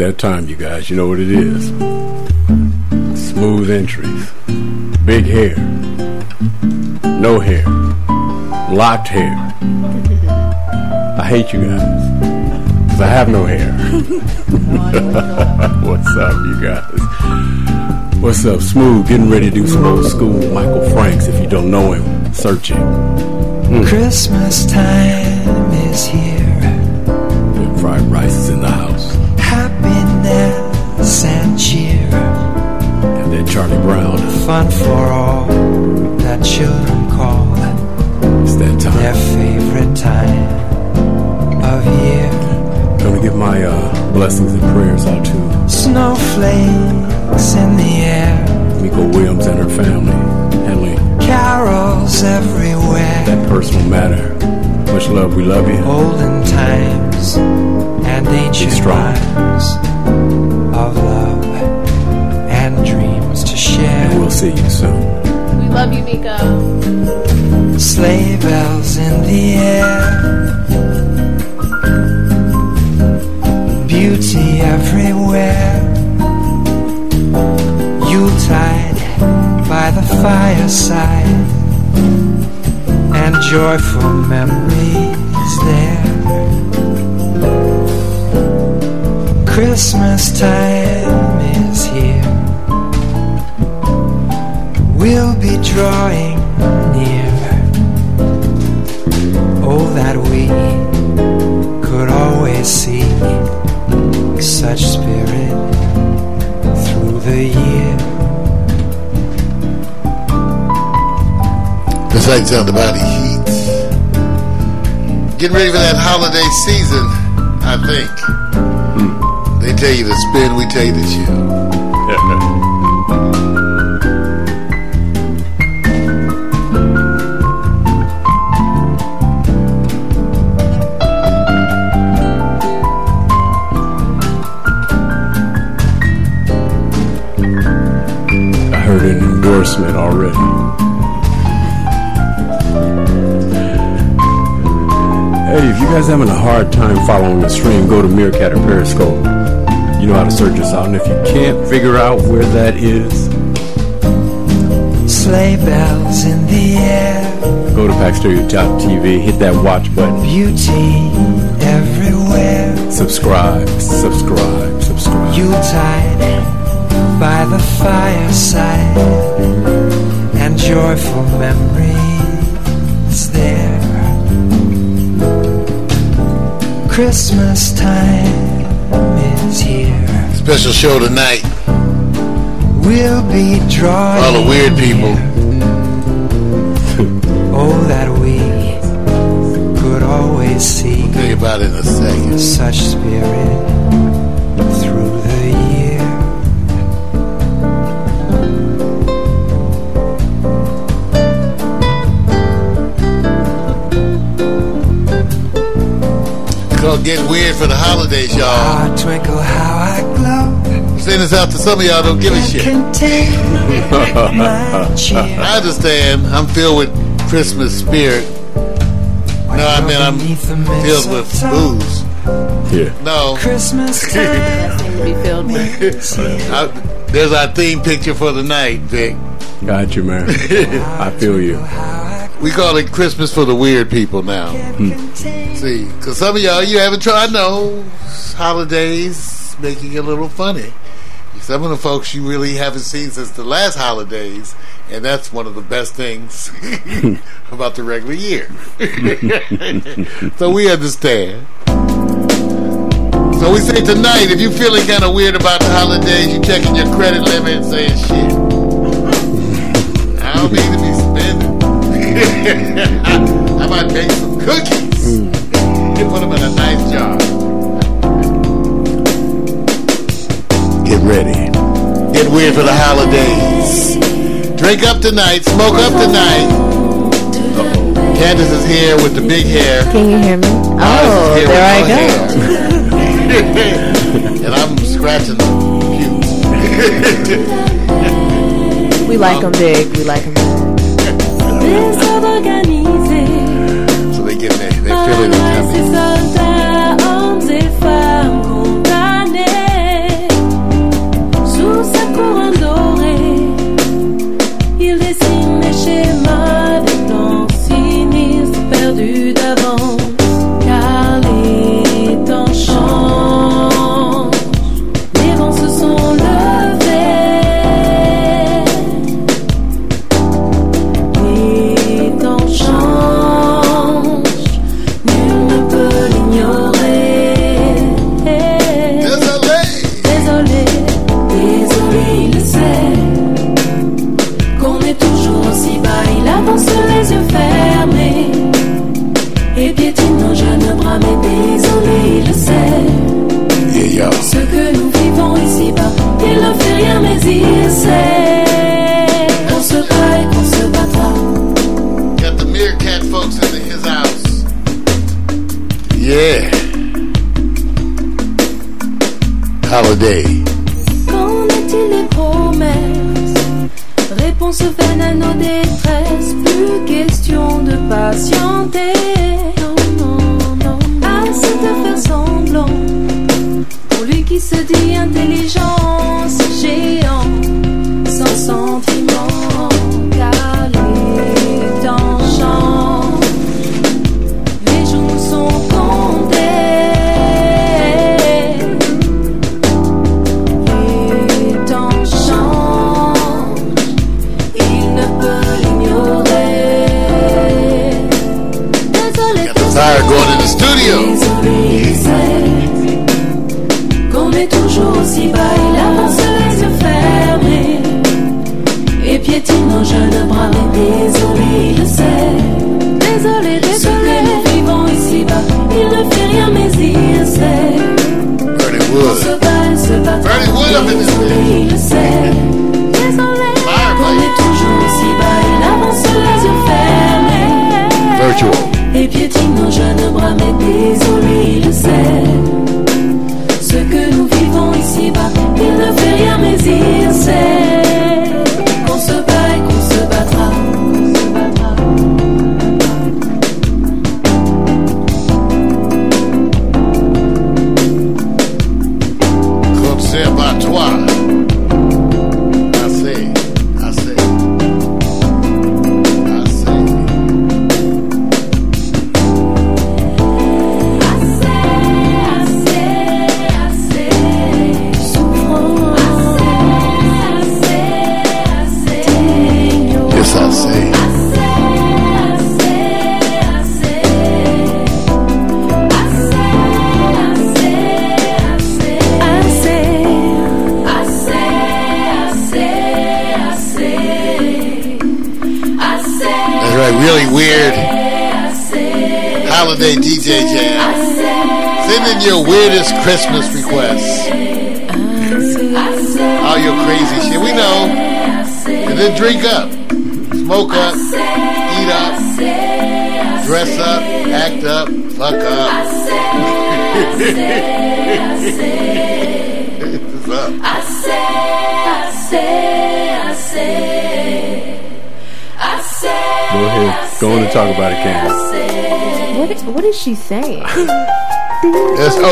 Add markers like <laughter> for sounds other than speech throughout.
that time, you guys. You know what it is. Smooth entries, big hair, no hair, locked hair. I hate you guys because I have no hair. <laughs> <laughs> What's up, you guys? What's up, Smooth? Getting ready to do some old school Michael Franks. If you don't know him, searching. Mm. Christmas time is here. And fried rice is in the house. Charlie Brown. Fun for all that children call. It's that time. Their favorite time of year. Gonna give my uh, blessings and prayers out to snowflakes in the air. Miko Williams and her family, Henley. Carols everywhere. That personal matter. Much love, we love you. Olden times and ancient rhymes of love And we'll see you soon. We love you, Miko. Sleigh bells in the air beauty everywhere. Yuletide by the fireside, and joyful memories there. Christmas time We'll be drawing near. Oh, that we could always see such spirit through the year. That's like sound the body heat. Getting ready for that holiday season, I think. Hmm. They tell you to spin, we tell you to chill. Endorsement already. Hey, if you guys are having a hard time following the stream, go to Meerkat or Periscope. You know how to search us out, and if you can't figure out where that is, sleigh bells in the air. Go to PackStereo.tv, hit that watch button. Beauty everywhere. Subscribe, subscribe, subscribe. You Yuletide by the fireside and joyful memories there. Christmas time is here. Special show tonight. We'll be drawing all the weird people. <laughs> oh, that we could always see. We'll tell you about it in a second. Such spirit called Get Weird for the holidays, y'all. How I twinkle, how I glow. Send this out to some of y'all don't give a shit. <laughs> I understand. I'm filled with Christmas spirit. No, I mean I'm filled with booze. Yeah. No. Christmas <laughs> time. be filled with. I, there's our theme picture for the night, Vic. Got you, man. <laughs> I feel you. We call it Christmas for the weird people now. Hmm. See, because some of y'all, you haven't tried, no, holidays making it a little funny. Some of the folks you really haven't seen since the last holidays, and that's one of the best things <laughs> about the regular year. <laughs> so we understand. So we say tonight, if you're feeling kind of weird about the holidays, you checking your credit limit and saying, shit, I don't mean to be spending. <laughs> I might make some cookies. You put them in a nice jar. Get ready. Get weird for the holidays. Drink up tonight, smoke up tonight. Uh-oh. Candace is here with the big hair. Can you hear me? Oh, there I go. <laughs> and I'm scratching the pew. we like them big. We like them big. So they get there. Feeling the tummy. holiday.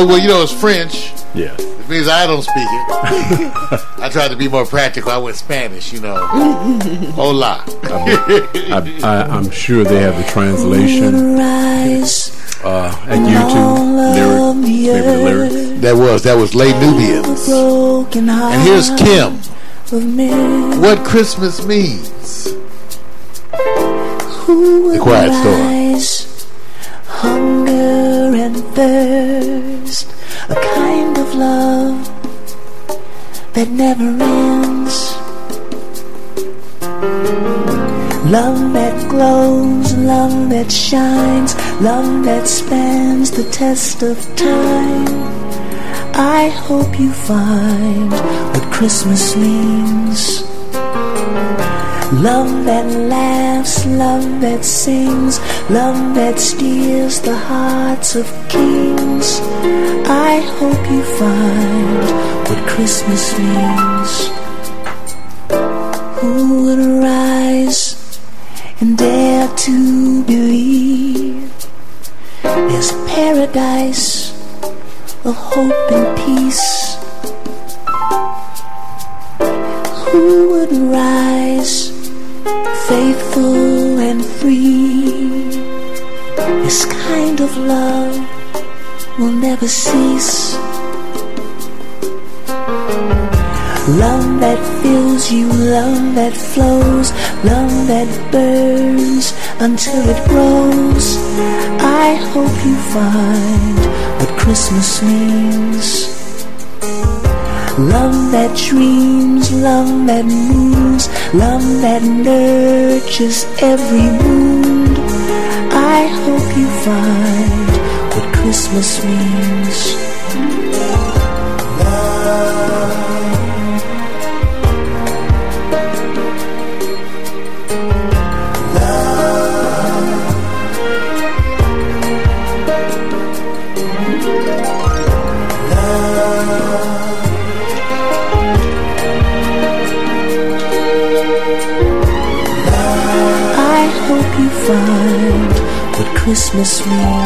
Oh well, you know, it's French. Yeah. It means I don't speak it. <laughs> I tried to be more practical. I went Spanish, you know. <laughs> Hola. I am sure they have the translation uh, at YouTube. Lyric, maybe the lyrics. That was that was Les Nubians. And here's Kim. What Christmas means. The quiet storm. test of time. I hope you find what Christmas means. Love that laughs, love that sings, love that steals the hearts of kings. I hope you find what Christmas means. Who would rise and dare to believe? paradise of hope and peace. Who would rise faithful and free? This kind of love will never cease. Love that fills you, love that flows, love that burns until it grows. I hope you find what Christmas means. Love that dreams, love that moves, love that nurtures every wound. I hope you find what Christmas means. Christmas means.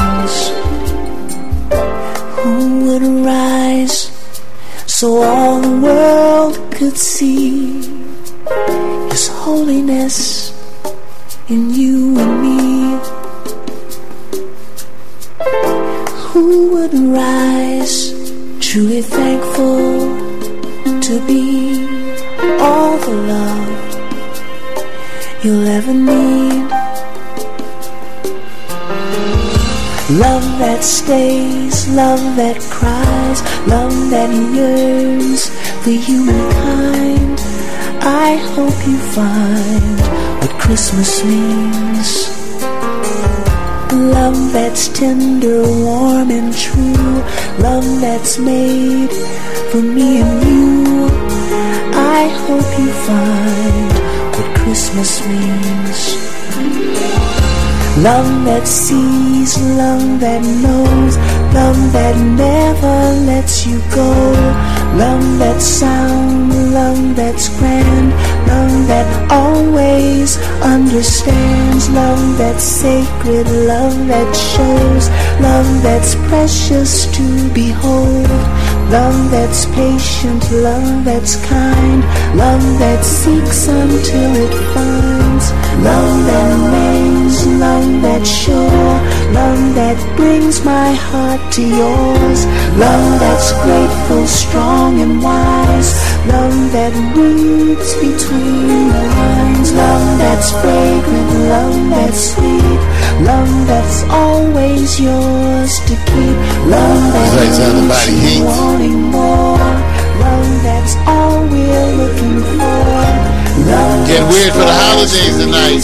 Means. Love that's tender, warm, and true. Love that's made for me and you. I hope you find what Christmas means. Love that sees, love that knows, love that never lets you go. Love that's sound, love that's grand, love that always understands, love that's sacred, love that shows, love that's precious to behold. Love that's patient, love that's kind, love that seeks until it finds, love that remains, love that's sure, love that brings my heart to yours, love that's grateful, strong and wise, love that reads between the lines, love that's fragrant, love that's sweet, love that's always yours to keep, love that Like you hates. wanting more, love that's all we're looking for. Love that's weird for the holidays tonight.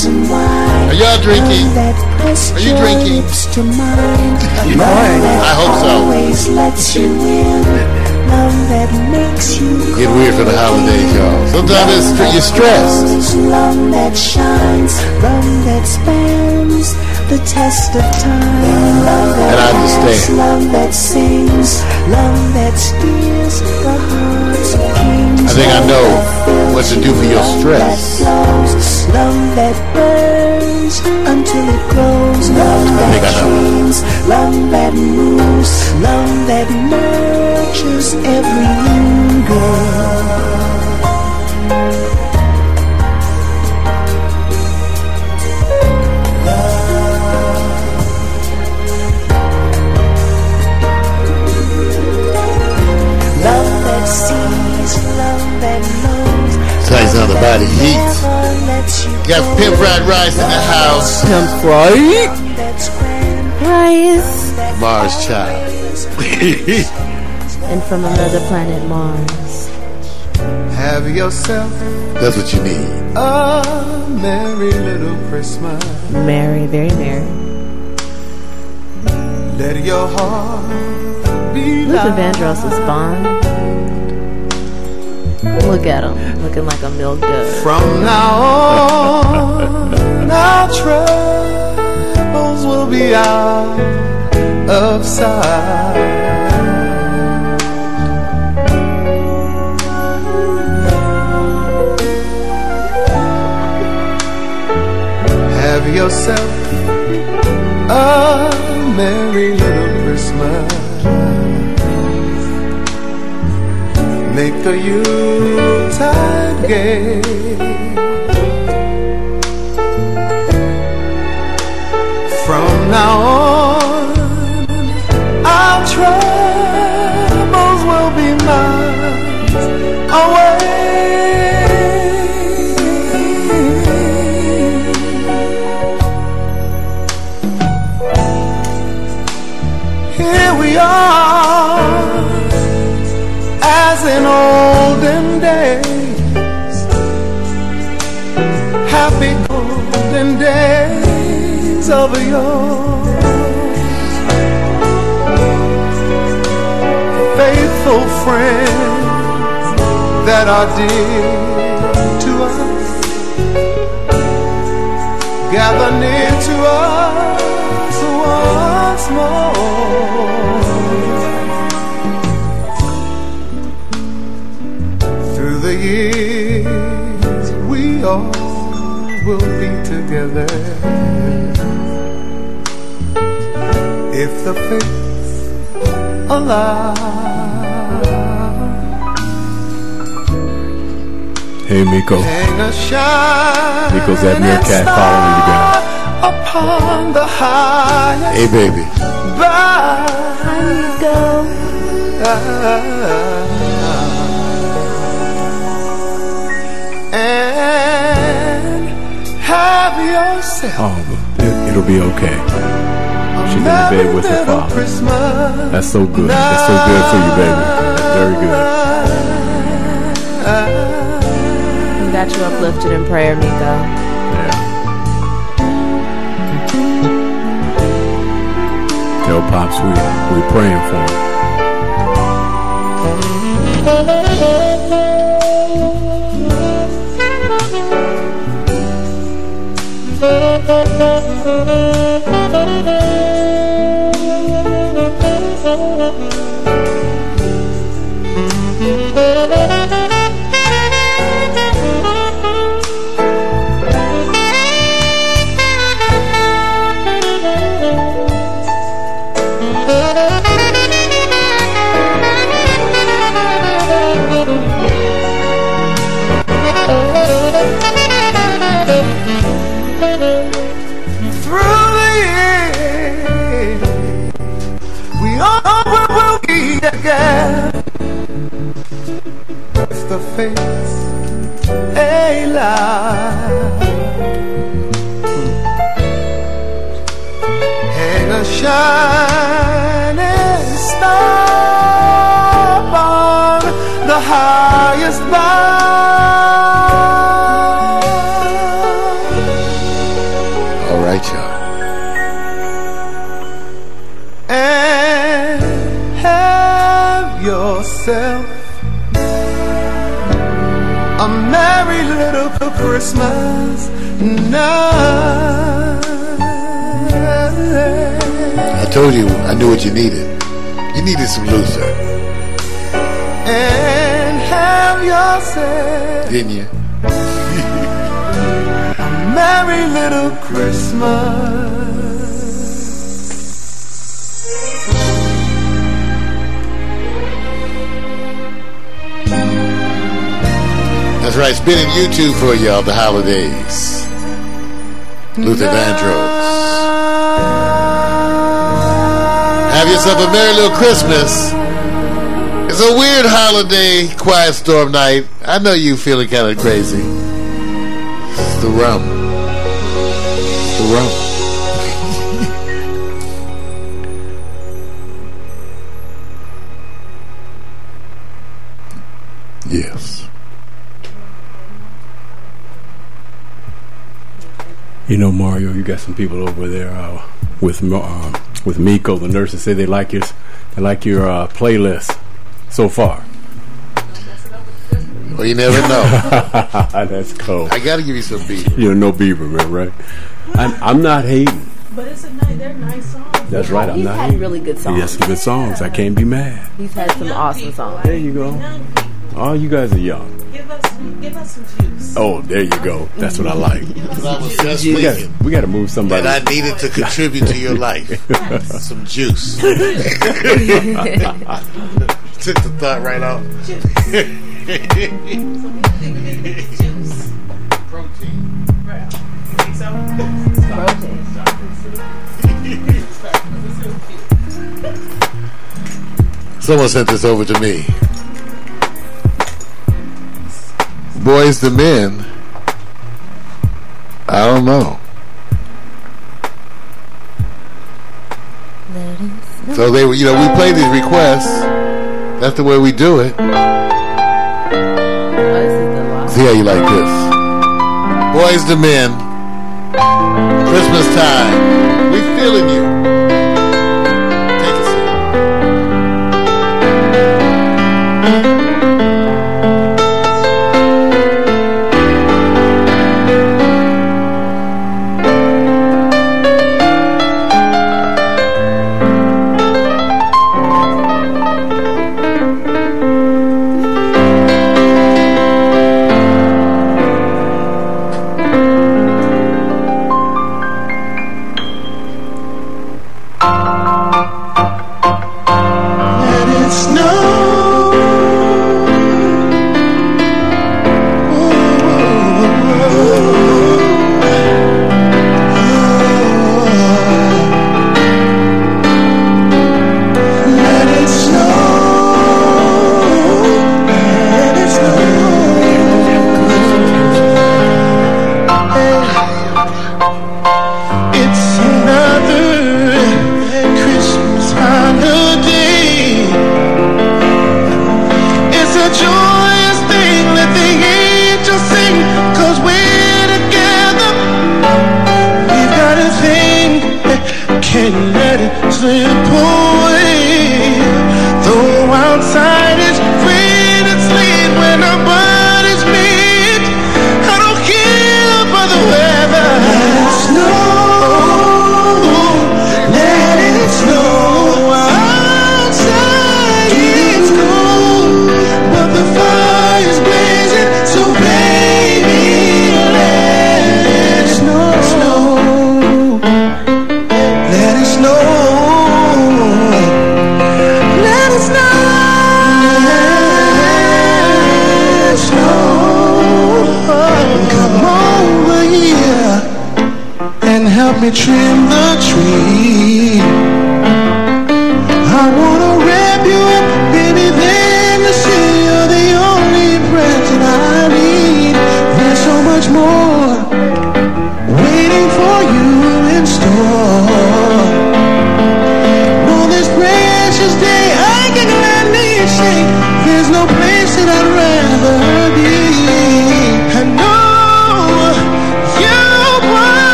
Are y'all drinking? Love that pressed Are you drinking? lips To mine. <laughs> You Love are. that I hope so. Always lets you in. Love that makes you Get weird for the holidays, y'all. Sometimes it's, you're stressed. Love that shines, love that spans the test of time. Love that And I understand. love that sings, love that steers the hearts of kings. I think I know what to do for you, your love stress. Love that burns until it grows. Love that think I know. dreams, love that moves, love that nurtures every young girl. Love that sees, love that knows. Tell you something about. Heat. You Got go. pimp fried rice in the house. Pimp right. Love Rice. Mars child. <laughs> always And from another planet, Mars. Have yourself That's what you need. a merry little Christmas. Merry, very merry. Let your heart be Luther. Vandross is Bond. Look at him, looking like a milk dud. From now on, our troubles will be out of sight. yourself a merry little Christmas. Make the Yuletide gay. From now on, I'll try. Of yore. Faithful friends that are dear to us, gather near to us once more. Through the years, we all will be together. The fates allow. Hey, Miko. Hang a shine Nico's that meerkat following you guys. upon the highest Hey, baby. bough. And have yourself Oh, it, it'll be okay. A She's in the bed with her father. Christmas. That's so good. That's so good for you, baby. Very good. We got you uplifted in prayer, Miko. Yeah. Tell Pops we we're praying for him. <laughs> through The fates allow, hang a shining star on the highest bough. A merry little Christmas night. I told you I knew what you needed. You needed some Luther, And have yourself didn't you? a merry little Christmas. Right. Spinning YouTube for y'all the holidays. Luther Vandross. Have yourself a merry little Christmas. It's a weird holiday, quiet storm night. I know you feeling kind of crazy. It's the rum. The rum. You know, Mario, you got some people over there uh, with uh, with Miko. The nurses say they like your they like your uh, playlist so far. Well, you never know. <laughs> That's cool. I got to give you some beat. You're no Bieber, man, right? I'm, I'm not hating. But it's a nice, they're nice songs. That's right. I'm He's not had hating. really good songs. He has some good songs. I can't be mad. He's had some awesome songs. There you go. Young people, Oh, you guys are young. give us, give us some juice. Oh, there you go. That's what I like. I was just We got, we got to move somebody. that I needed to contribute to your life. <laughs> some juice. <laughs> Took the thought right out. Juice. Protein. Right. <laughs> Think so? Someone sent this over to me. Boyz II Men, I don't know. So they, you know, we play these requests. That's the way we do it. See how you like this. Boyz II Men, Christmas time. We feeling you.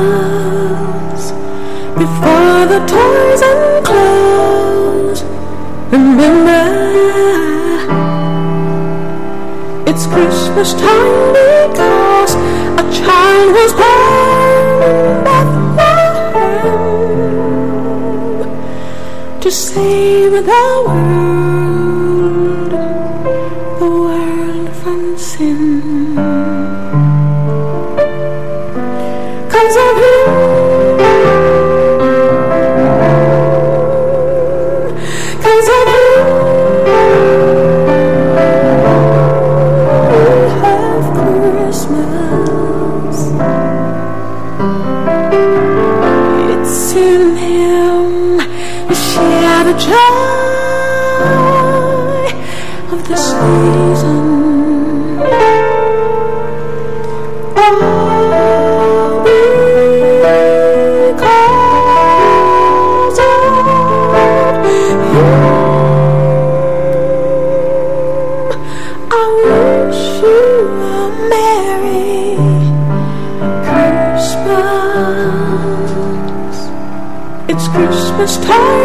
Christmas before the toys and clothes. Remember, it's Christmas time because a child was born Bethlehem to save the world, Christmas time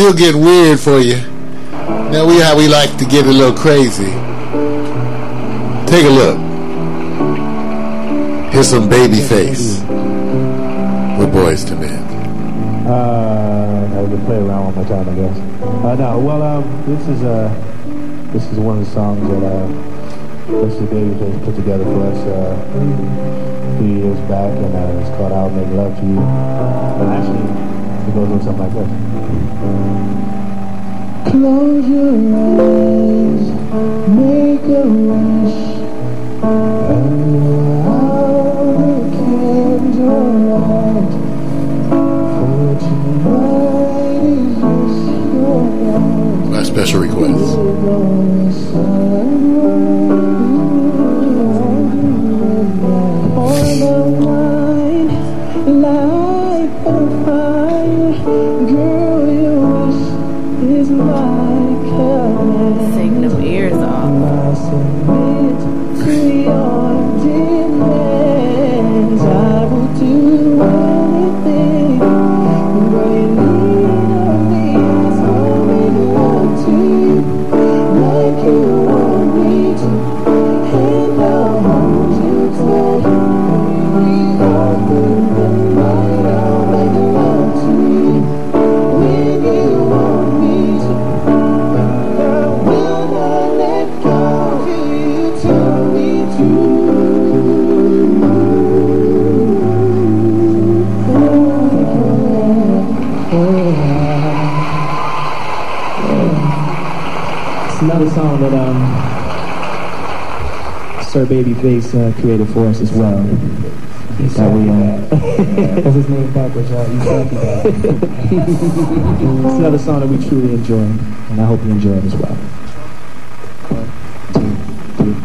still get weird for you. Now we how we like to get a little crazy. Take a look. Here's some Babyface with Boyz II Men. Uh, I to play around one more time, I guess. Uh, no, well, um, this is uh, this is one of the songs that uh, Mr. Babyface put together for us uh, a few years back, and uh, it's called "I'll Make Love to You." And actually, it goes on something like this. Close your eyes, make a wish, and all the candlelight. For tonight is just your night. My special request. Created for us as well. That we, uh, <laughs> That's his name backwards, <laughs> right? it's another song that we truly enjoy, and I hope you enjoy it as well. One, two, three.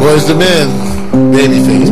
Boyz II Men, Babyface by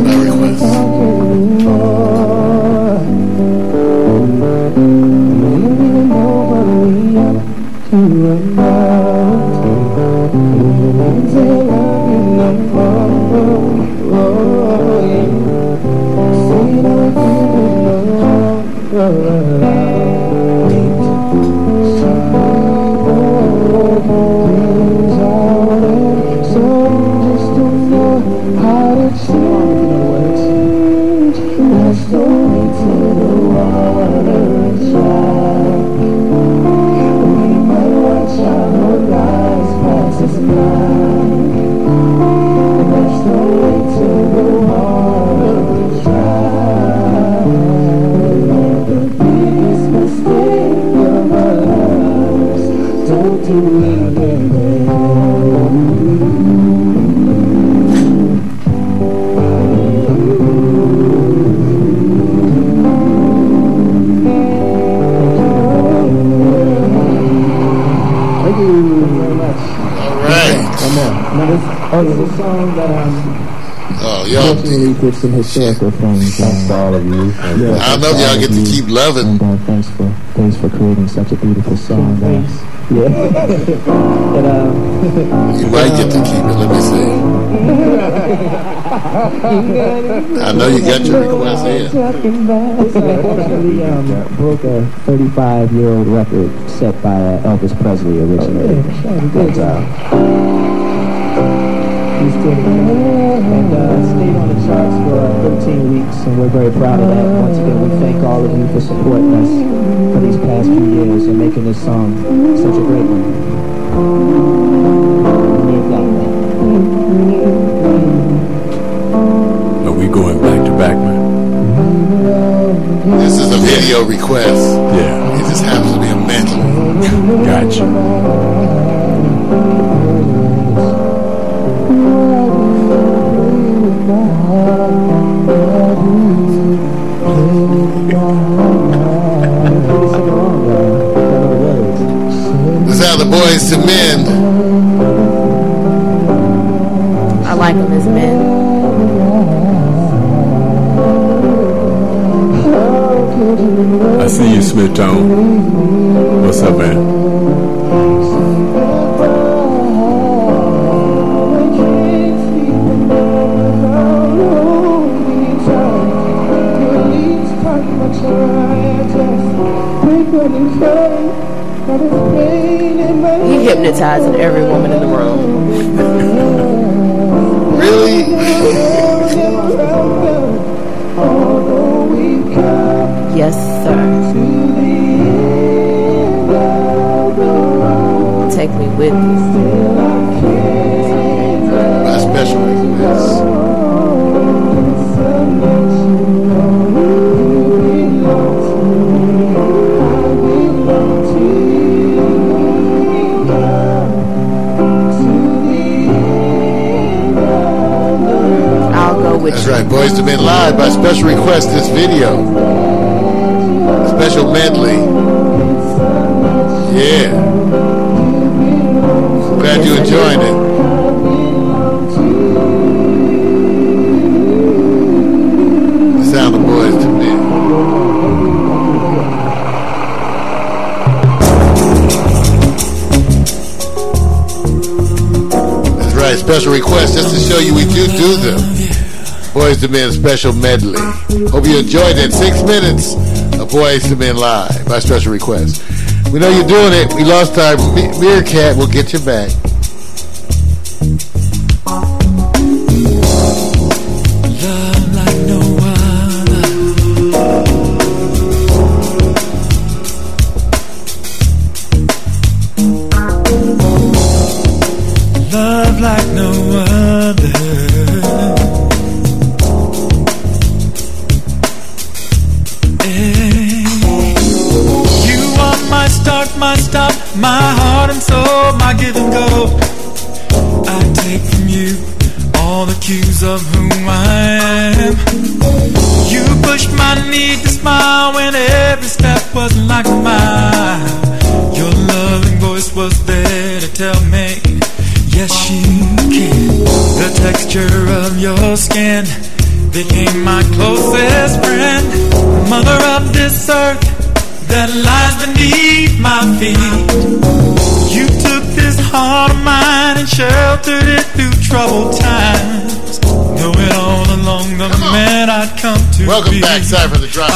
did some historical things. Thanks to all of you. Yeah, I know y'all get to keep loving. And uh, thanks for thanks for creating such a beautiful song. Uh, yeah. <laughs> and, um, You might get to keep it. Let me see. <laughs> I know you got your request in. This unfortunately um, broke a 35 year old record set by uh, Elvis Presley originally. But, uh, he's still and uh, stayed on the charts for uh, 13 weeks, and we're very proud of that. Once again, we thank all of you for supporting us for these past few years and making this song such a great one. We need that. Are we going back to back, man? This is a video request. Yeah. It just happens to be a medley. Gotcha. To Men special medley. Hope you enjoyed that six minutes of Boyz II Men live by special request. We know you're doing it. We lost our me- meerkat. We'll get you back. backside for the drop.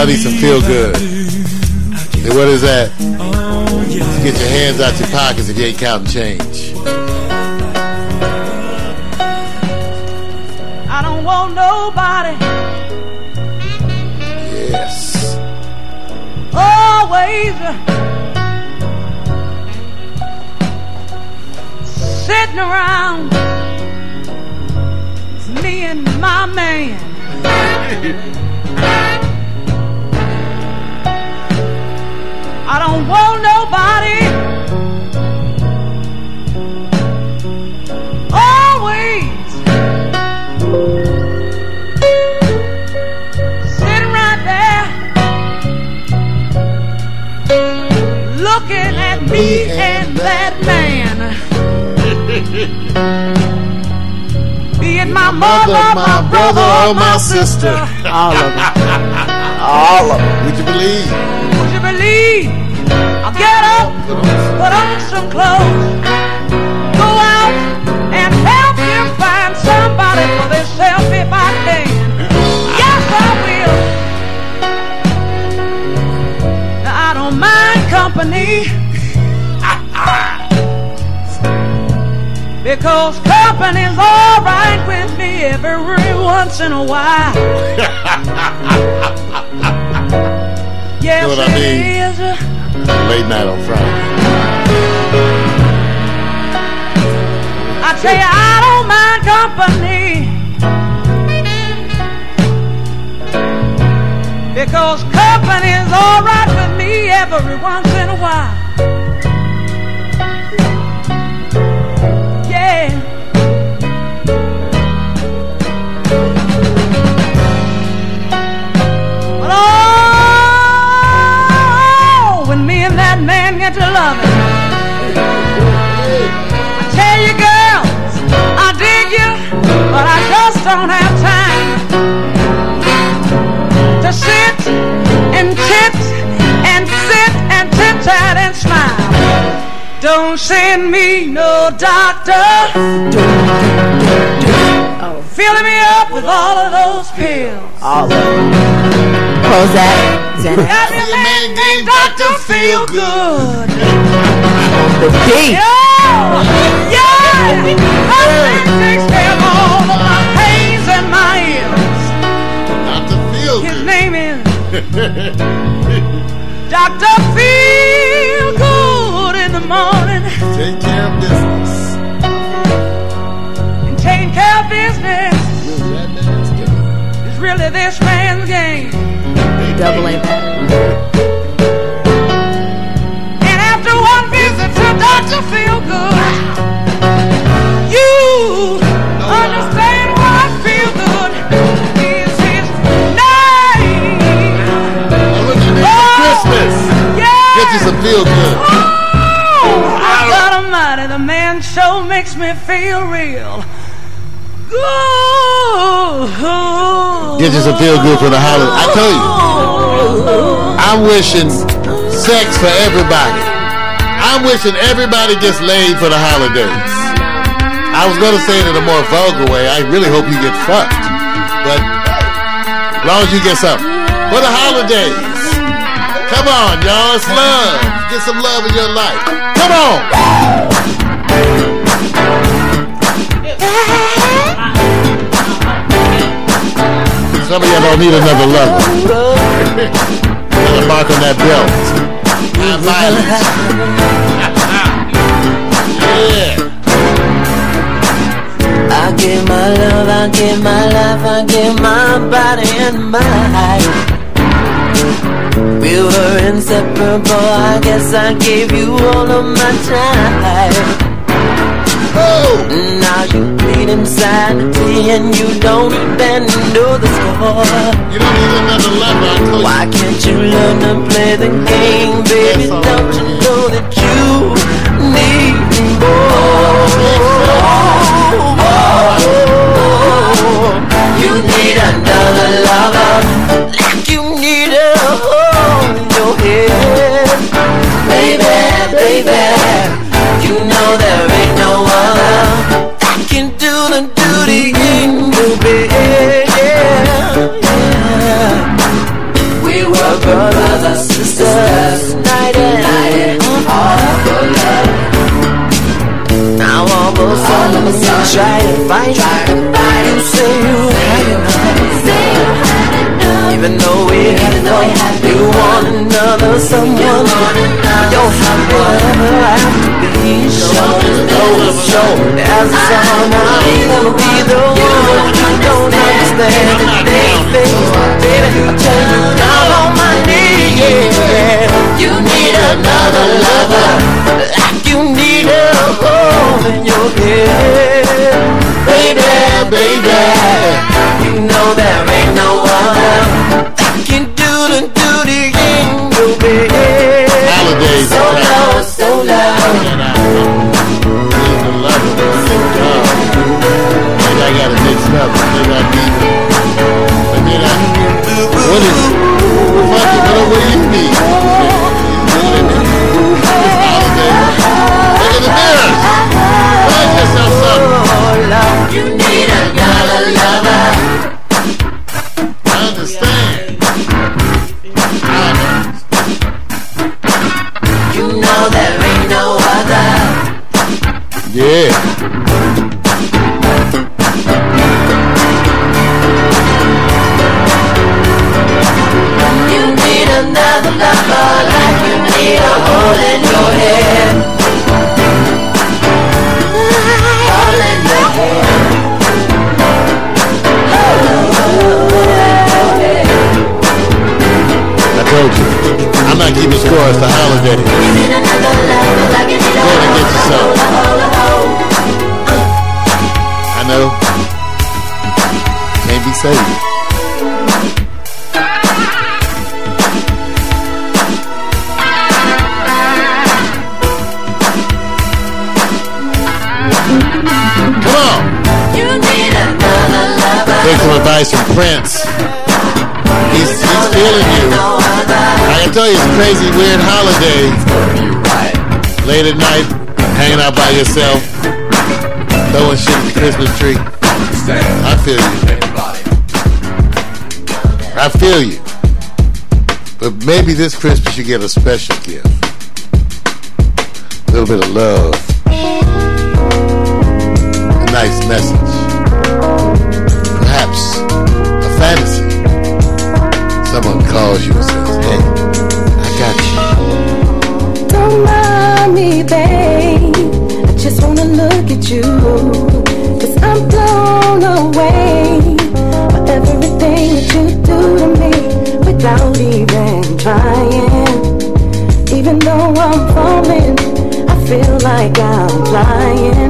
Y'all need some feel good. And what is that? Get your hands out your pockets if you ain't counting change. I don't want nobody. Yes. Always uh, sitting around. It's me and my man. <laughs> I don't want nobody. Always sitting right there, looking at me and that man. <laughs> Be my mother, my, brother, or my sister. sister. All of them. All of them. Would you believe? Would you believe? Get up, put on some clothes, go out and help him find somebody for himself if I can. Yes, I will. Now, I don't mind company. Because company's alright with me every once in a while. <laughs> yes, what I mean? is. Late night on Friday. I tell you, I don't mind company. Because company's alright with me every once in a while. To sit and tit and sit and tit tat and smile. Don't send me no doctor. Oh, filling me up with all of those pills. All of them. Prozac, Xanax. Got me a man named Dr. Feel Good. The D. Yeah, yeah. That man <laughs> is Dr. Feel Good in the morning Take care of business. and taking care of business Really, that man's good. is really this man's game. Double A battery. And after one visit to Dr. Feel Good, You some feel good. Oh, God Almighty, the man show makes me feel real. Good. Get you some feel good for the holiday. I told you. I'm wishing sex for everybody. I'm wishing everybody gets laid for the holidays. I was going to say it in a more vulgar way. I really hope you get fucked. But as long as you get something. For the holidays. Come on, y'all. It's love. Get some love in your life. Come on. Some of y'all don't need another lover. Another mark on that belt. High mileage. yeah. I give my love, I give my life, I give my body and mind. We were inseparable, I guess I gave you all of my time. Oh. Now you bleed inside the and you don't even know the score. You don't need another lover. I Why can't you learn to play the game, baby? Don't you know that you need me more? Maybe this Christmas you get a special gift. A little bit of love. A nice message. Perhaps a fantasy. Someone calls you and says, hey, I got you. Don't mind me, babe. I just wanna look at you. flying. Even though I'm falling, I feel like I'm flying.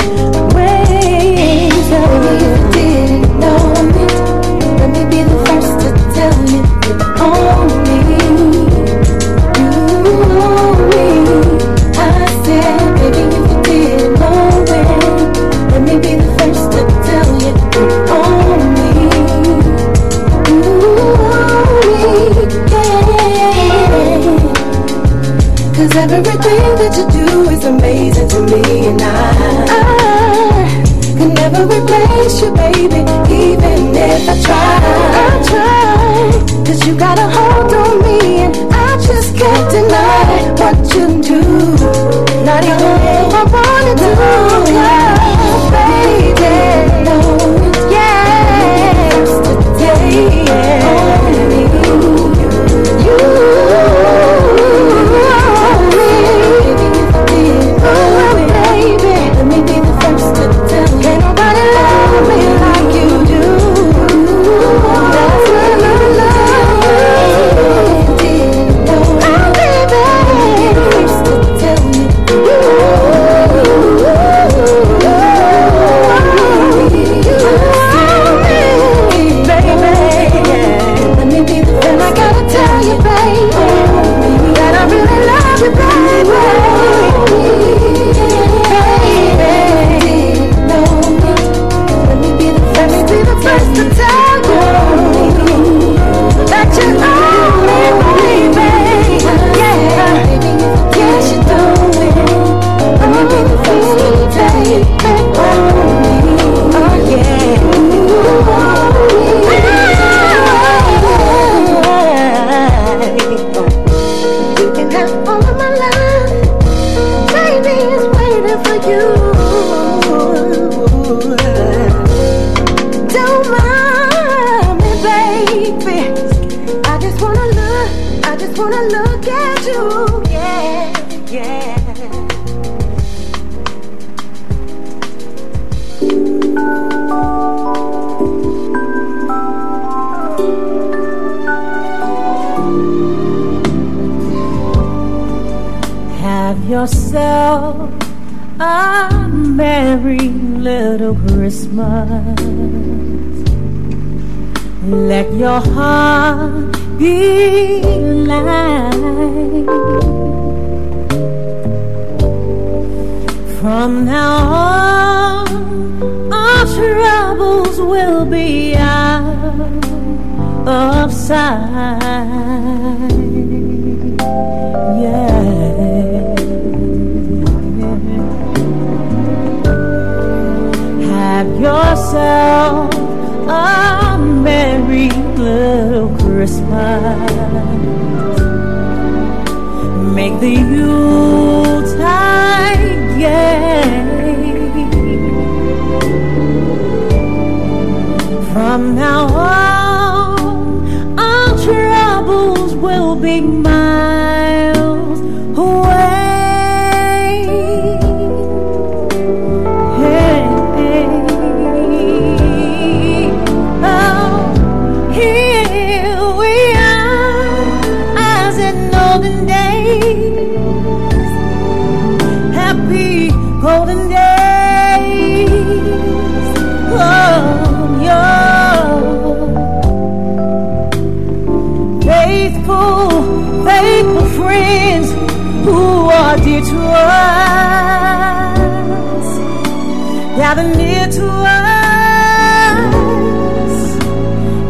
rather near to us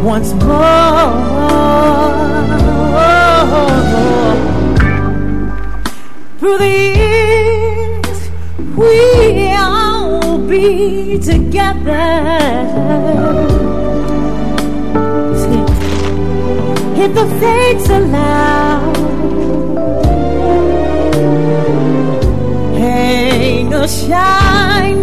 once more. Through the years, we'll be together. If the fates allow, hang a shine.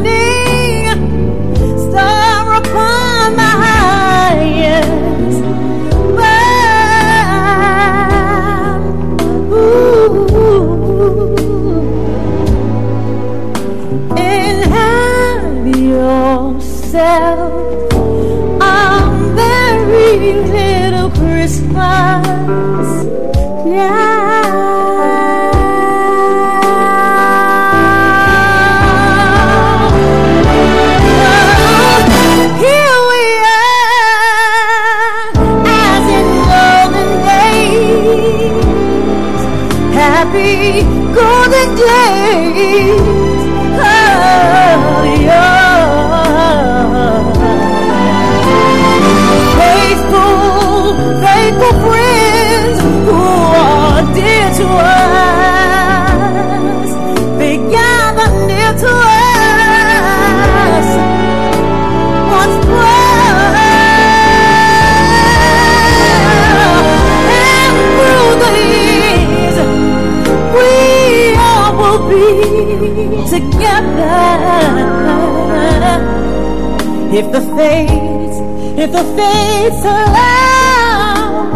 If the fates, if the fates allow,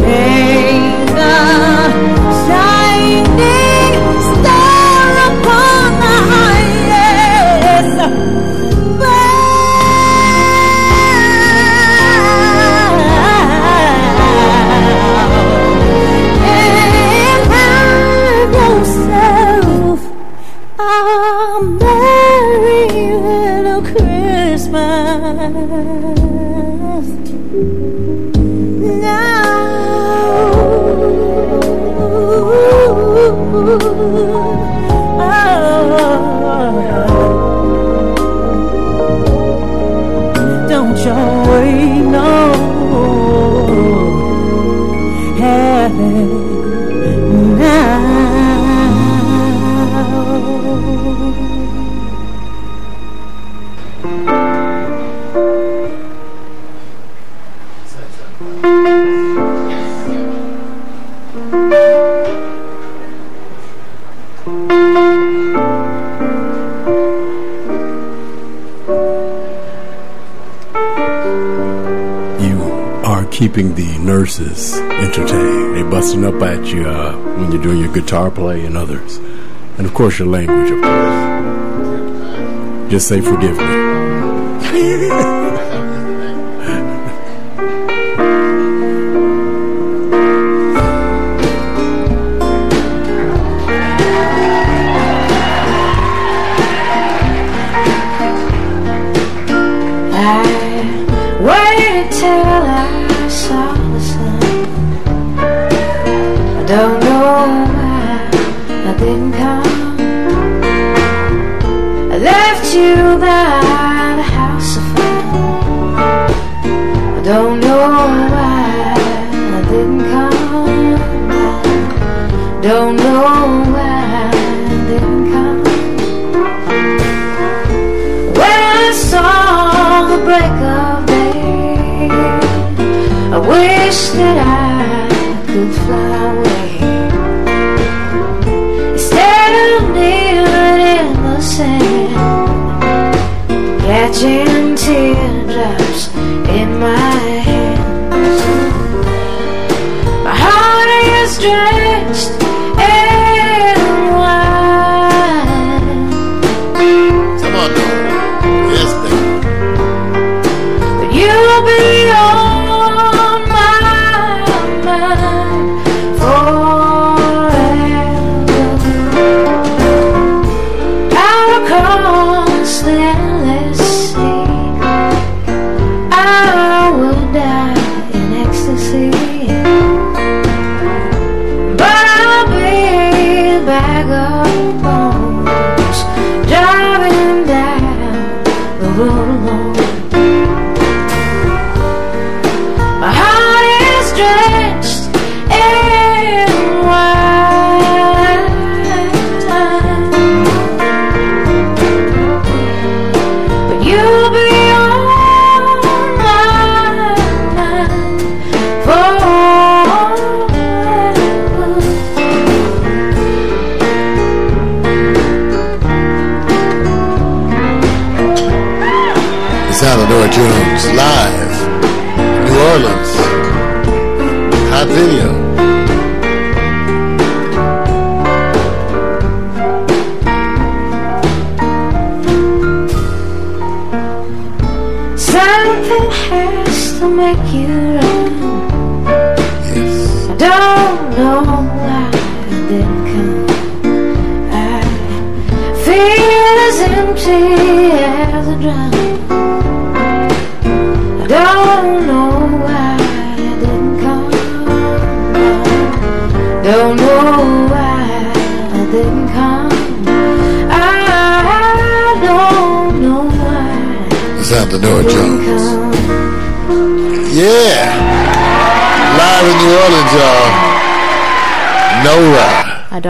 may the 想为。keeping the nurses entertained. They busting up at you uh, when you're doing your guitar play and others. And of course your language, of course. Just say forgive me. <laughs> Don't know why I didn't come. I left you by the house of fire. I don't know why I didn't come. Don't know why I didn't come. When I saw the break of day, I wish that I.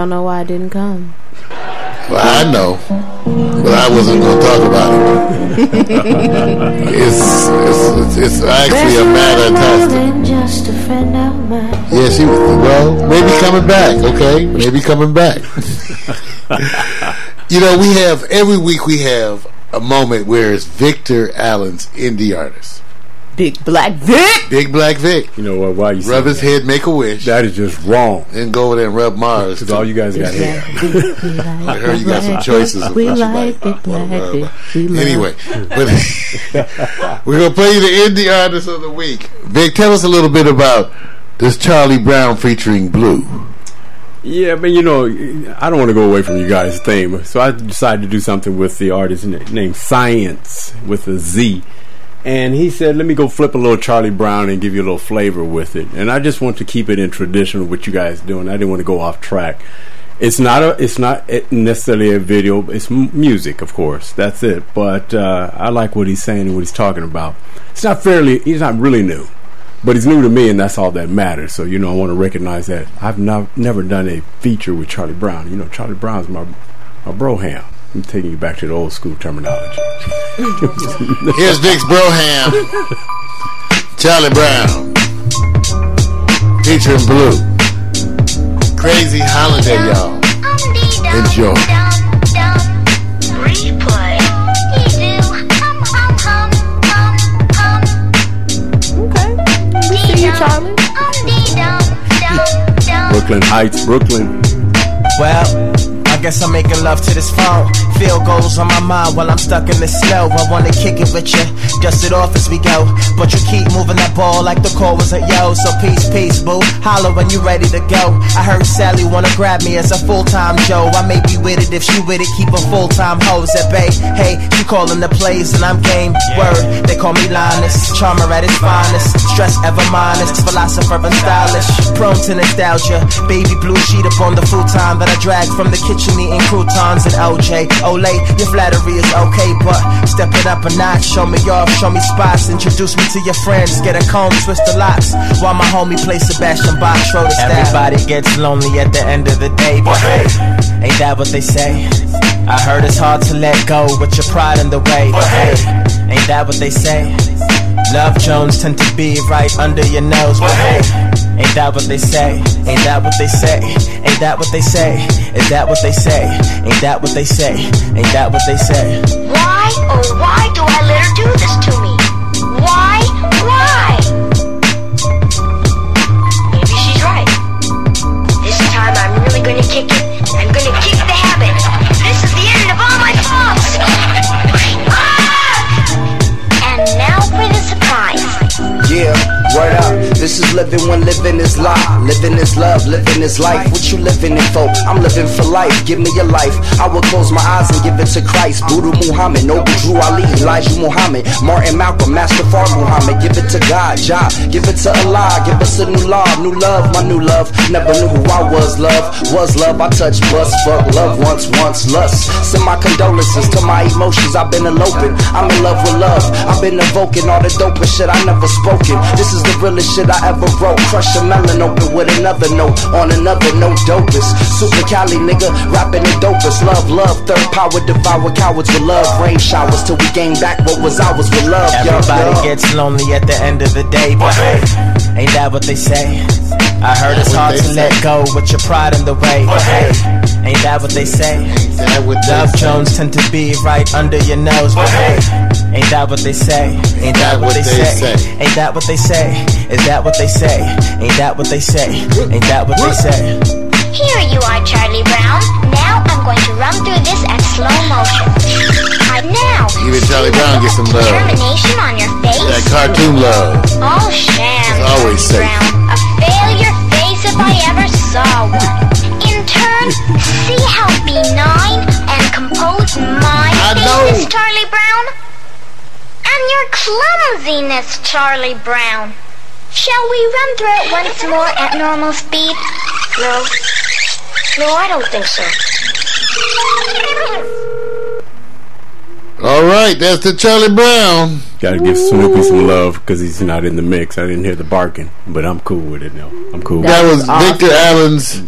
don't know why I didn't come. Well, I know, but I wasn't going to talk about it. <laughs> it's, it's, it's, it's actually a matter of More testing. just a friend of mine. Yeah, she was. Well, maybe coming back. Okay, maybe coming back. <laughs> you know, we have every week we have a moment where it's Victor Allen's indie artist, Big Black Vic. Big Black Vic. You know what? Why you Rub his that? head, make a wish, That is just wrong. then go over there and rub Mars. Because all you guys got hair. <laughs> I heard you got some choices. We like might Big Black wanna Vic. rub. We love- Anyway, but <laughs> we're gonna play you the indie artist of the week. Vic, tell us a little bit about this Charlie Brown featuring Blue. Yeah, but you know, I don't want to go away from you guys' theme, so I decided to do something with the artist na- named Science with a Z. And he said, "Let me go flip a little Charlie Brown and give you a little flavor with it." And I just want to keep it in tradition of what you guys doing. I didn't want to go off track. It's not a. It's not necessarily a video. It's music, of course. That's it. But uh, I like what he's saying and what he's talking about. It's not fairly. He's not really new, but he's new to me, and that's all that matters. So you know, I want to recognize that I've not, never done a feature with Charlie Brown. You know, Charlie Brown's my my broham. I'm taking you back to the old school terminology. <laughs> Here's Vic's Broham, Charlie Brown, featuring Blue. Crazy holiday, y'all. Enjoy. Okay. We see you, Charlie. Brooklyn Heights, Brooklyn. Well, I guess I'm making love to this phone. Field goals on my mind while I'm stuck in the snow. I wanna kick it with you, dust it off as we go. But you keep moving that ball like the call was a yo. So peace, peace, boo. Holler when you ready to go. I heard Sally wanna grab me as a full time Joe. I may be with it if she with it, keep a full time hoes at bay. Hey, she calling the plays and I'm game. Word, they call me Linus. Charmer at its finest. Stress ever honest, philosopher and stylish. Prone to nostalgia. Baby blue sheet up on the futon that I drag from the kitchen eating croutons and OJ. Olay, your flattery is okay, but step it up a notch. Show me off, show me spots. Introduce me to your friends. Get a comb, twist the locks. While my homie plays Sebastian Bach, throw the style. Everybody gets lonely at the end of the day, but hey, ain't that what they say? I heard it's hard to let go with your pride in the way, but hey, ain't that what they say? Love Jones tend to be right under your nose, but hey, ain't that what they say? Ain't that what they say? Ain't that what they say? Is that what they say? Ain't that what they say? Ain't that what they say? Why, oh why do I let her do this to me? Why? Why? Maybe she's right. This time I'm really gonna kick it. Yeah, word up. This is living when living is life. Living is love, living is life. What you living it for? I'm living for life. Give me your life. I will close my eyes and give it to Christ. Buddha Muhammad, Noble Drew Ali, Elijah Muhammad, Martin Malcolm, Master Fard Muhammad. Give it to God, Jah. Give it to Allah. Give us a new law, new love, my new love. Never knew who I was, love. Was love. I touched bust, fuck, love once, once, lust. Send my condolences to my emotions. I've been eloping. I'm in love with love. I've been evoking all the dopest shit I never spoken. This is the realest shit I ever wrote. Crush a melon open with another note. On another note, dopest. Super Cali nigga, rapping the dopest. Love, love, third power, devour cowards with love. Rain showers till we gain back what was ours with love. Everybody yo. gets lonely at the end of the day, but hey, ain't that what they say? I heard it's hard to let go with your pride in the way, but hey, ain't that what they say? Love Jones tend to be right under your nose, but hey, ain't that what they say? Ain't that what they say? Ain't that what they say? Is that what they say? Ain't that what they say? Ain't that what they say? Here you are, Charlie Brown. Now I'm going to run through this at slow motion. Right now, Even Charlie Brown get some love. determination on your face. That cartoon love. Oh, sham, It's always Charlie safe. Brown. A failure face if I ever saw one. In turn, see how benign and composed my I face know. is, Charlie Brown. And your clumsiness, Charlie Brown. Shall we run through it once more at normal speed? No. No, I don't think so. All right, that's the Charlie Brown. Got to give Snoopy some love because he's not in the mix. I didn't hear the barking, but I'm cool with it now. I'm cool. That with was it. Victor Allen's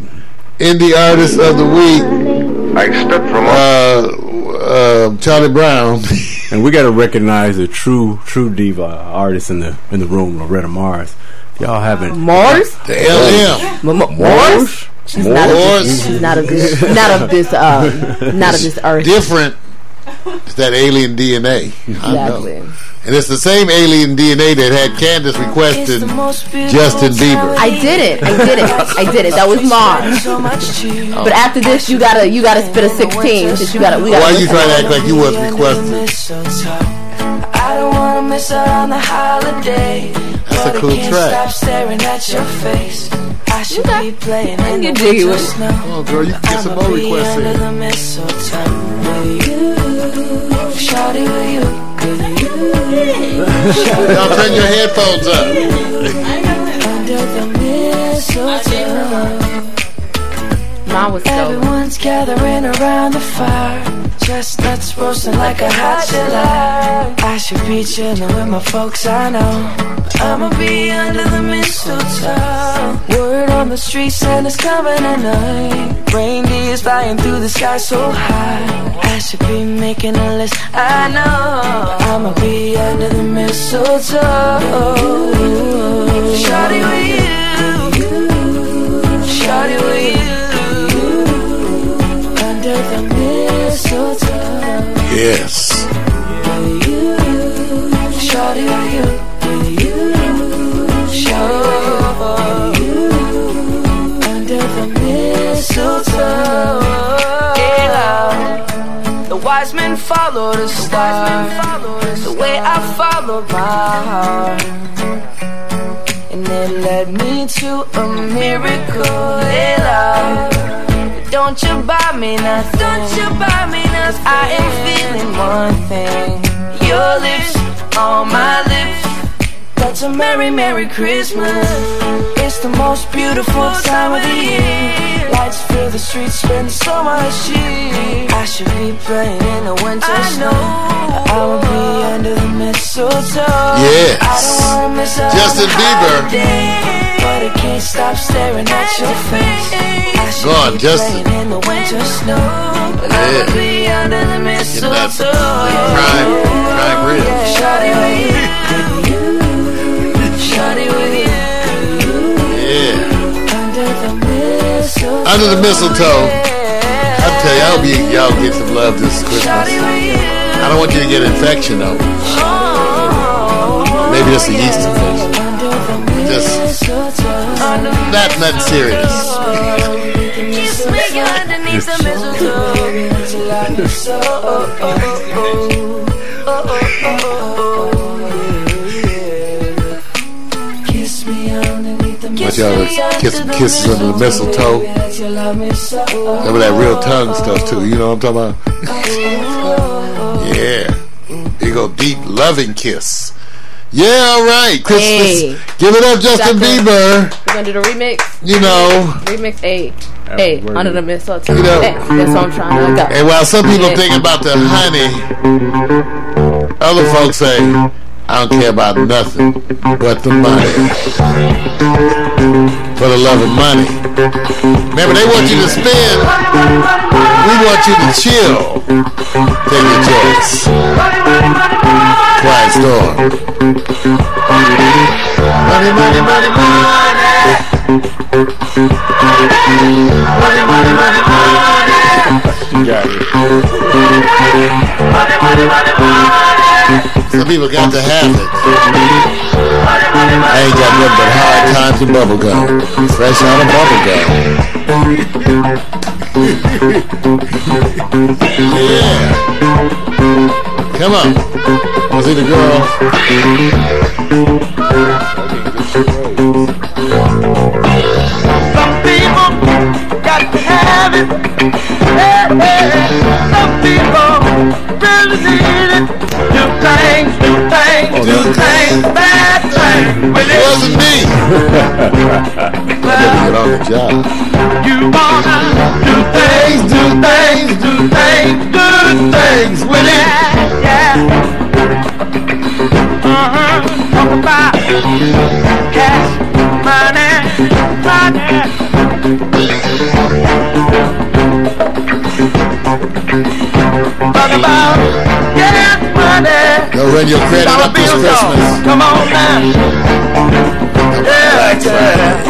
Indie Artist of the Week. I stepped from uh, uh, Charlie Brown. <laughs> and we got to recognize a true, true diva artist in the in the room, Loretta Mars. Y'all haven't Mars? The LM. M- M- Mars? She's not of this, not of this not of this uh not of this earth. Different. <laughs> It's that alien DNA. I know. Exactly. And it's the same alien DNA that had Candace requested Justin Bieber. I did it. I did it. I did it. That was Mars. But after this, you gotta you gotta spit a sixteen. You gotta we gotta. Why are you trying to act like you was requested? I don't wanna miss out on the holiday. That's a but cool I track. stop staring at your face. I should be playing in the get winter with it. snow. Oh, girl, you can get some more be requests under in. the mistletoe with you, shawty with you, with you. Y'all turn your headphones up. Under the mistletoe. Mine was so. Everyone's gathering around the fire. Chestnuts roasting like a hot July. I should be chilling with my folks, I know. I'ma be under the mistletoe. Word on the street, Santa's coming at tonight. Reindeer's flying through the sky so high. I should be making a list, I know. I'ma be under the mistletoe. Shawty with you. Shawty with you. The wise men follow the star. The way I followed my heart. And it led me to a miracle. Yeah. Don't you buy me nothing. Don't you buy me nothing. I am feeling one thing. Your lips on my lips. It's a merry, merry Christmas. It's the most beautiful time of the year. Lights fill the streets, spend so much cheer. I should be praying in the winter snow. I will be under the mistletoe. Yes. I don't wanna miss out Justin on Bieber. holiday, but I can't stop staring at your face. I should Go on, be Justin. playing in the winter snow. But I Yeah. will be under the mistletoe. Crime, crime real. Shawty with you. Shawty with you. Under the mistletoe. I tell you, I hope you, y'all get some love this Christmas. I don't want you to get an infection though. Maybe just a yeast infection. Just not nothing serious. <laughs> Want y'all to kiss some kisses under the mistletoe. till I miss so. Remember that real tongue stuff too. You know what I'm talking about? <laughs> Yeah. Here you go, deep loving kiss. Yeah, all right. Christmas. Hey. Give it up, Justin Got the- Bieber. We're gonna do the remix. You know. Remix A. A. Under the mistletoe. You know. Hey, that's what I'm trying to go. And while some people Yeah. think about the honey, other folks say, I don't care about nothing but the money. For the love of money. Remember, they want you to spend. We want you to chill. Take your choice. Quiet storm. Money, money, money, money. Money, money, money, money. You got it. Money, money, money, money. Some people got to have it. I ain't got nothing but hard times and bubble gum. Fresh out of bubble gum. yeah. Come on. Was it a Some people got to have it. Hey, hey. Some people really need things, do things, do things, bad things. Well, It wasn't me. I better get on the job. You wanna do things, do things, do things, good things with it. Yeah. Uh-huh. Talk about cash, money, money. Talk about gas money. Go run your credit Dollar up this. Christmas. Come on now. Yeah, yeah.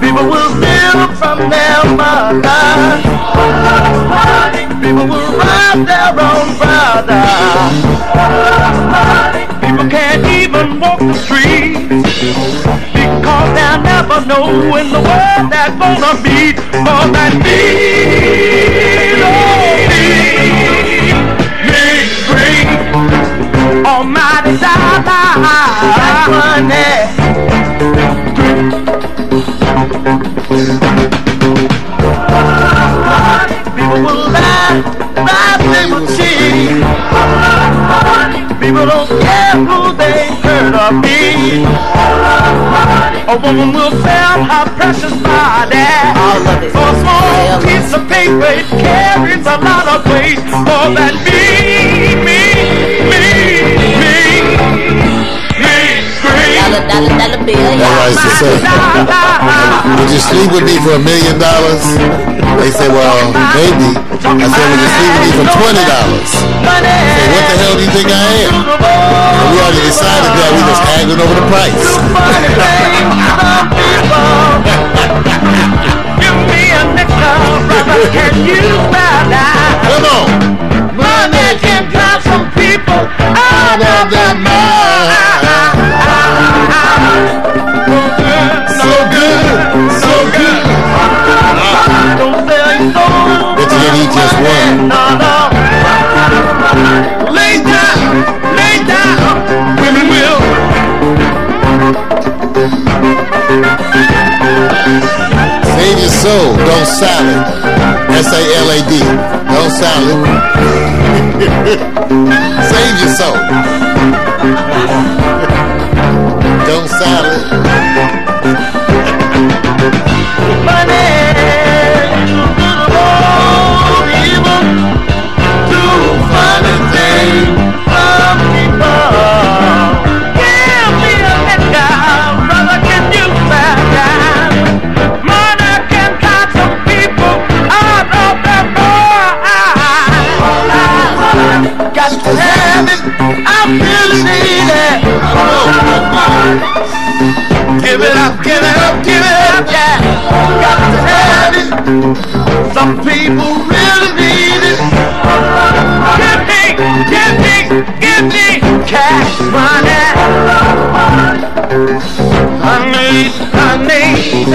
People will steal from their mother. People will rob their own brother. People can't even walk the streets because they'll never know in the world they're gonna be more than me. Oh, me, me, free. Almighty money. People will lie, lie, they will cheat. People don't care me. A woman will sell her precious body for a small piece of paper. It carries a lot of weight more than me, Dollar, dollar, dollar bill. That's what I used to say. Would you sleep with me for a million dollars? They say, well, maybe. I said, would you sleep with me for twenty dollars? Say, what the hell do you think I am? And we already decided that we just haggling over the price. Give me a nickel, brother, can you buy that? Come on. Money can drive some people out of soul, don't sell it. S A L A Don't salad. <laughs> Save your soul. Don't salad. I really need it. Give it up, give it up, give it up, yeah. Got to have it. Some people really need it. Give me, give me, cash money. I need, I need.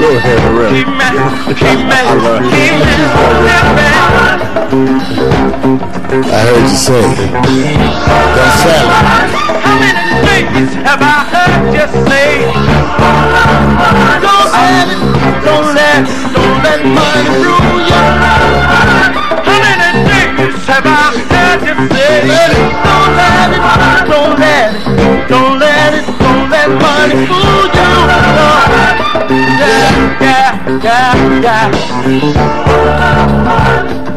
Go ahead, Loretta. Keep me, keep me, keep me living. I heard you say. Don't salad. How many things have I heard you say? Don't let it, don't let, don't let money rule you. How many things have I heard you say? Don't let it, don't let it, don't let it, don't let money fool you. Yeah, yeah, yeah, yeah.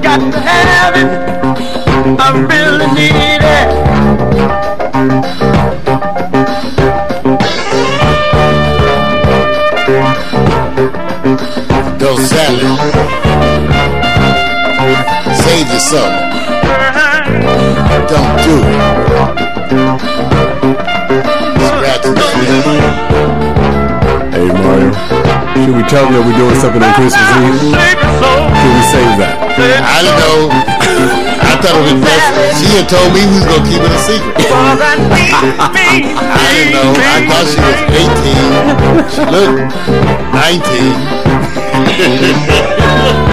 Got to have it. I really need it. Don't salad. Soul. Don't do it. Hey Mario, should we tell them that we're doing something on Christmas Eve? Should we save that? I don't know. I thought it was best. She had told me we was gonna keep it a secret. I didn't know. I thought she was 18. She looked 19. <laughs>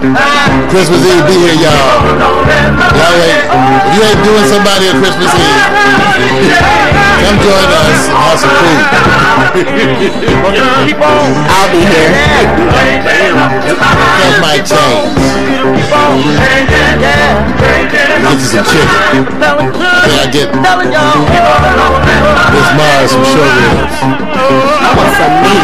Christmas Eve be here, y'all. Y'all ain't, if you ain't doing somebody on Christmas Eve, come join us and have some food. <laughs> I'll be here. That might change. Get you some chicken. Can I get Miss Mars some sugar ribs? I want some meat.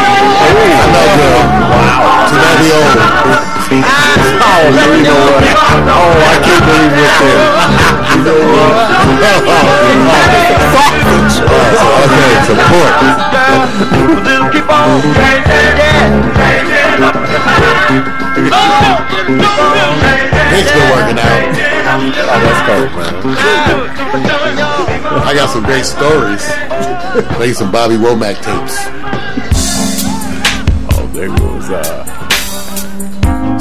I know, girl. Wow. Too bad we old. Oh, you know what? Oh, I can't believe we're there. You know what? Okay, support. Nick's been working out. Oh, that's cool, man. I got some great stories. Play some Bobby Womack tapes.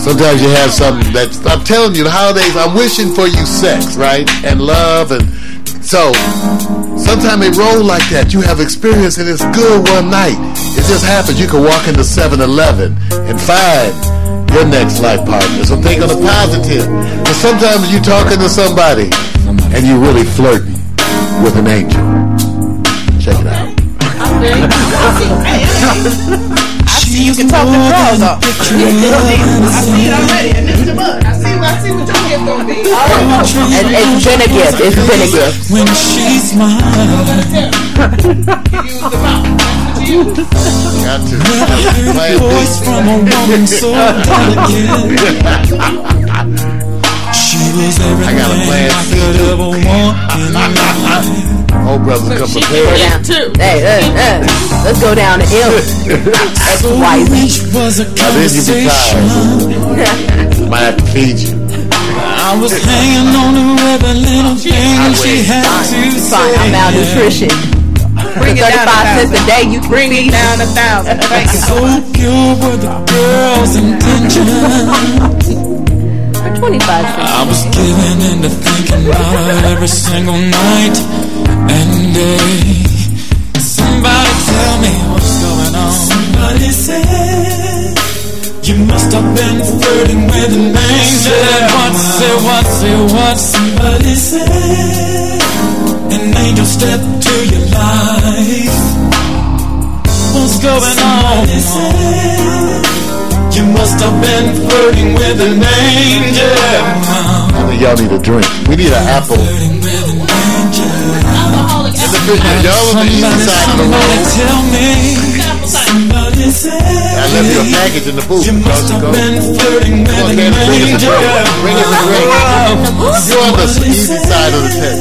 Sometimes you have something that I'm telling you, the holidays. I'm wishing for you sex, right, and love, and so sometimes they roll like that. You have experience, and it's good one night. It just happens. You can walk into 7-Eleven and find your next life partner. So think on the positive. But sometimes you're talking to somebody, and you're really flirting with an angel. Check it out. <laughs> I see you can talk the girls off. <laughs> I see it already, and this the book. I see, I see what your gift gonna be. And it's been a gift. It's been a gift. When she smiles, Got to. heard a voice from a woman so <laughs> delicate. She was I got a everything plan I could ever want <laughs> in life. Old brothers come Go prepared. down. Hey, hey, hey. Let's go down to M. X, Y, Z. Which was a Now then you be conversation. tired. <laughs> Might have to feed you. I was hanging on to every little thing she had to say. Fine, I'm malnutrition. Bring it down 35 a cents a day, you Bring feed it down a thousand. Thank you. So pure were the girl's intentions. For 25 cents. I was giving into thinking about her every single night and day. Somebody tell me what's going on. Somebody said you must have been flirting with an angel. Say what, say what, say what? Somebody said an angel stepped to your life. What's going on? Somebody said you must have been flirting with an angel. I think y'all need a drink. We need an apple. Y'all on the east side of the road. Tell me. I left you a package in the booth. You must have been flirting with Come on, an man, bring us a angel. drink. Bring us a drink. You're on the easy side of the tent.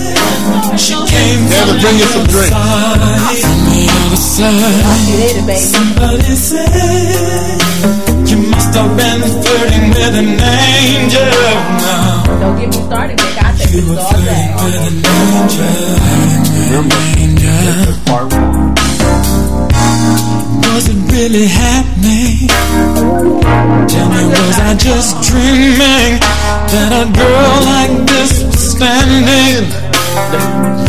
Taylor, bring us some drink. From the other side. Somebody said you must have been flirting with an angel. Don't get me started, Nick. I think it's all day. Was it really happening? Tell me, was I just dreaming that a girl like this was standing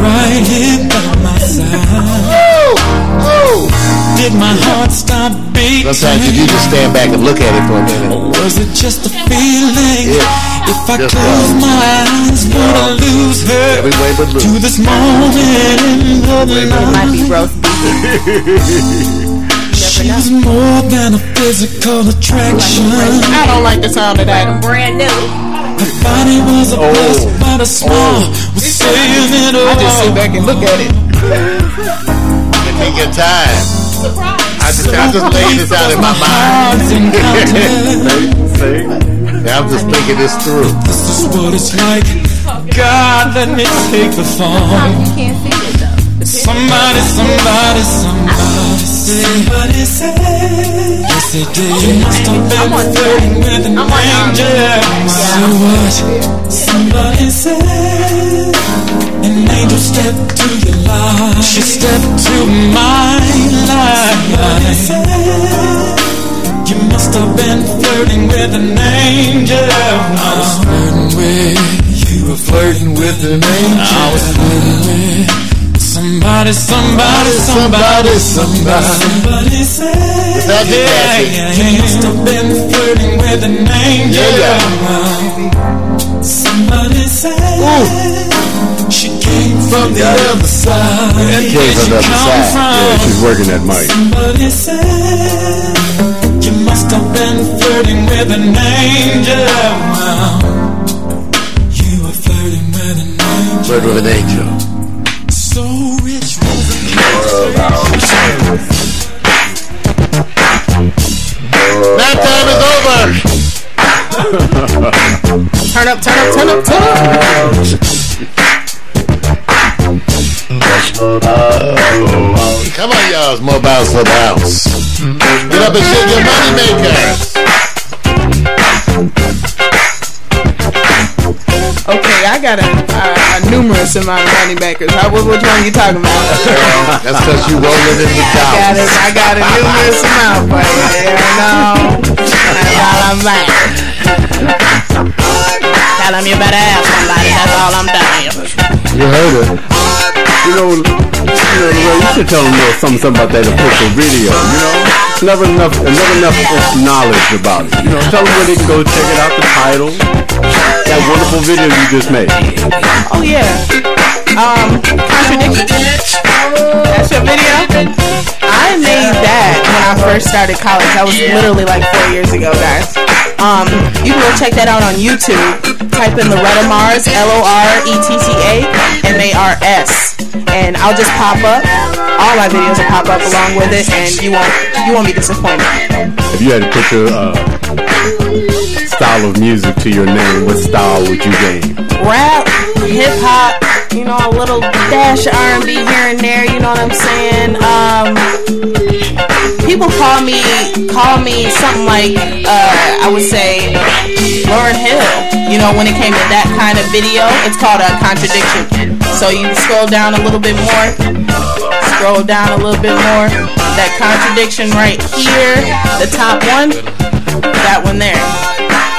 right here by my side? Did my heart stop beating? Sometimes you need to stand back and look at it for a minute. Or was it just a feeling? Yeah, If I just close one. my eyes, would I lose her Every way but to this moment in the It night? might be roast beef. She was more than a physical attraction. I don't like the sound of that. Brand new. Her body was a plus, but a smile oh. was saying it all. I just sit back and look at it. <laughs> Take your time. I just, I just laid this out in my mind. <laughs> Yeah, I'm just thinking this through. This is what it's like. God, let me take the fall. You can't see it though. Somebody, somebody, somebody say. Somebody say. Yes, they did. You must have been flirting with an angel. So what? Somebody said. An angel stepped to your life. She stepped to my life. You must have been flirting with an angel. I was flirting with. You were flirting with an angel. I was flirting with. Somebody, somebody, somebody, somebody, somebody said, yeah, yeah, you must have been flirting with an angel. Somebody said, she came from the other side. Where Came did from the other come side. from? Yeah, she's working that mic. Somebody said, you must have been flirting with an angel. You were flirting with an angel. Flirt with an angel. So rich Nap time is over. <laughs> Turn up, turn up, turn up, turn up. Come on, y'all. It's more bounce for bounce. Get up and shake your money makers. Okay, I got a, a, a numerous amount of money backers. How, what, which one you talking about? That's because you rolling in the I got dollars. I got a numerous amount, but you know, that's all I'm saying. Tell him you better ask somebody. That's all I'm telling you. You heard it. You know, you know, you should tell them a little something, something about that official video. You know, never enough, never enough knowledge about it. You know, tell them where they can go check it out. The title, that wonderful video you just made. Oh yeah. Um, contradiction. That's your video. I made that when I first started college. That was literally like four years ago, guys. Um, you can go check that out on YouTube. Type in Loretta Mars, L O R T T A M A R S, and I'll just pop up. All my videos will pop up along with it, and you won't you won't be disappointed. If you had to put your uh, style of music to your name, what style would you name? rap, hip hop, you know, a little dash R&B here and there. You know what I'm saying? Um, people call me call me something like uh, I would say Lauryn Hill. You know, when it came to that kind of video, it's called a contradiction. So you scroll down a little bit more, scroll down a little bit more. That contradiction right here, the top one, that one there.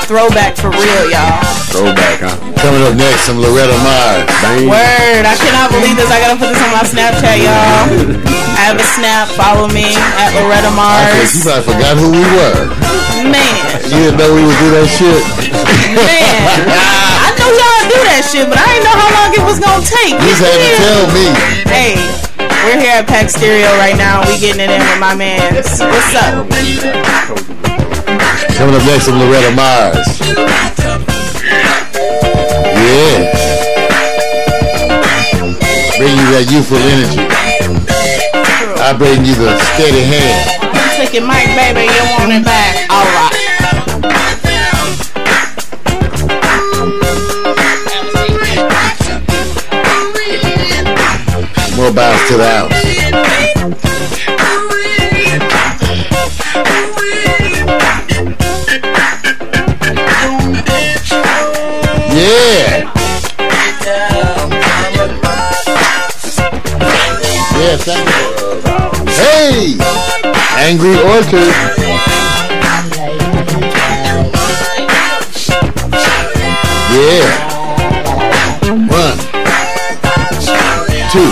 Throwback for real, y'all. Throwback, huh? Coming up next, some Loretta Mars. Bang. Word, I cannot believe this. I gotta put this on my Snapchat, y'all. I have a snap. Follow me at Loretta Mars. you probably forgot who we were. Man, You didn't know we would do that shit. man. I know y'all do that shit, but I didn't know how long it was gonna take. You just had to tell me. Hey, we're here at Pack Stereo right now. We getting it in with my man. What's up? Coming up next, some Loretta Mars. Yeah. Bring you that youthful energy. I bring you the steady hand. Take your mic, baby. You want it back? All right. More bounce to the house. Thank. Hey! Angry Orchard. Yeah. One. Two.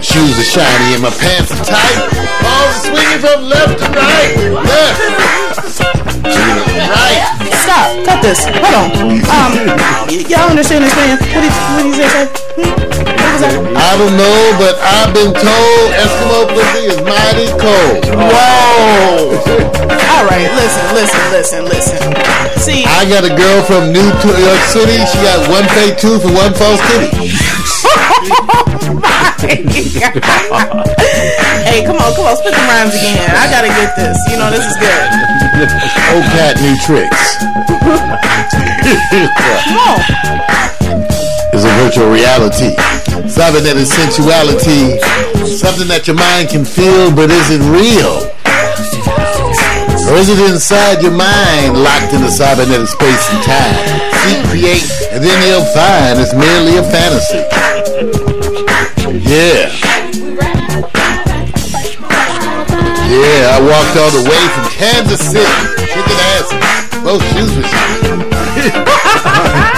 Shoes are shiny and my pants are tight. Balls are swinging from left to right. Left. Right. Stop. Cut this. Hold on. Um, y'all understand this, man? What did, what did he say? Say? What was that? I don't know, but I've been told Eskimo pussy is mighty cold. Whoa. All right. Listen, listen, listen, listen. See, I got a girl from New York City. She got one fake tooth and one false titty. <laughs> hey, come on, come on, spit the rhymes again. I gotta get this. You know, this is good. <laughs> Old cat, new tricks. Come on. Is a virtual reality. Something that is sensuality. Something that your mind can feel, but is it real? Or is it inside your mind, locked in the cybernetic space and time? Seek, create, and then you'll find it's merely a fantasy. Yeah. Yeah, I walked all the way from Kansas City, kicking ass. Both shoes were <laughs>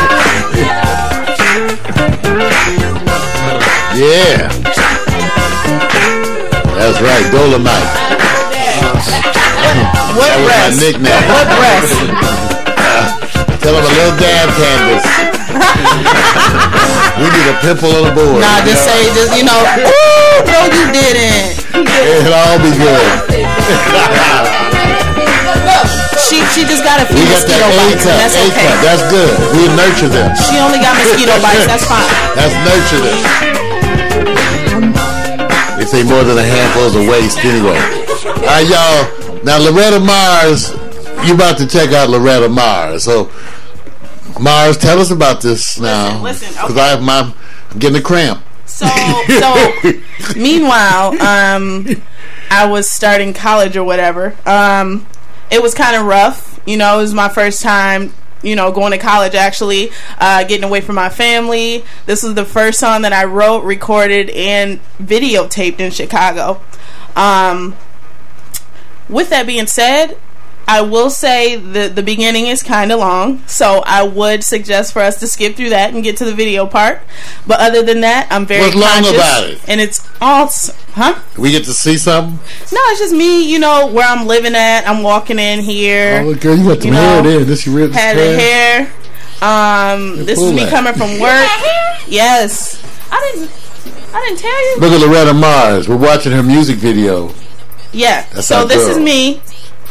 Yeah. That's right, Dolomite. What that was breast? my nickname. What breast? <laughs> Tell him a little dab canvas. <laughs> we need a pimple on the board. Nah, just say, just you know, ooh, no, you didn't. It'll all be good. <laughs> She she just got a few got mosquito that bites, cup. that's okay. cup. That's good. We nurture them. She only got mosquito bites. That's fine. That's nurture them. Say more than a handful is a waste anyway. All right, y'all. Now Loretta Mars, you about to check out Loretta Mars. So Mars, tell us about this now. listen, Because I have my I'm getting a cramp. So so <laughs> meanwhile, um, I was starting college or whatever. Um, it was kind of rough. You know, it was my first time. You know, going to college actually, uh, getting away from my family. This was the first song that I wrote, recorded, and videotaped in Chicago. Um, with that being said, I will say the the beginning is kind of long, so I would suggest for us to skip through that and get to the video part. But other than that, I'm very What's long about it? and it's all huh? We get to see something. No, it's just me. You know where I'm living at. I'm walking in here. Oh, girl, you got some you hair know, there. This your ribs Had a hair. Um, this is me that. coming from work. Yes, I didn't. I didn't tell you. Look at Loretta Mars. We're watching her music video. Yeah. That's so this girl. is me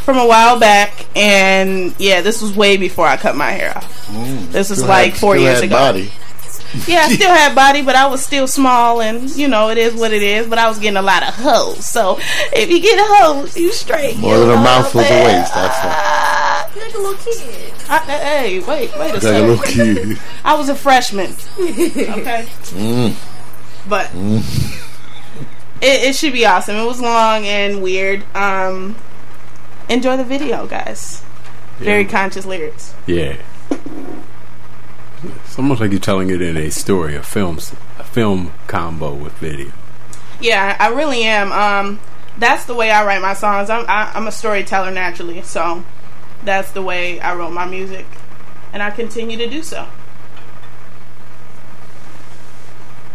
from a while back, and yeah, this was way before I cut my hair off. This was Still like had- four still years had ago. Body. Yeah, I still had body, but I was still small, and you know it is what it is. But I was getting a lot of hoes. So if you get hoes, you straight. More than a know mouthful what to I'm saying? waste. That's right. You're like a little kid. I, hey, wait, wait a Like a second. little kid. <laughs> I was a freshman. okay, Mm. but Mm. it, it should be awesome. It was long and weird. Um, enjoy the video, guys. Very conscious lyrics. Yeah. It's almost like you're telling it in a story, a film, a film combo with video. Yeah, I really am. Um, that's the way I write my songs. I'm I, I'm a storyteller naturally, so that's the way I wrote my music, and I continue to do so.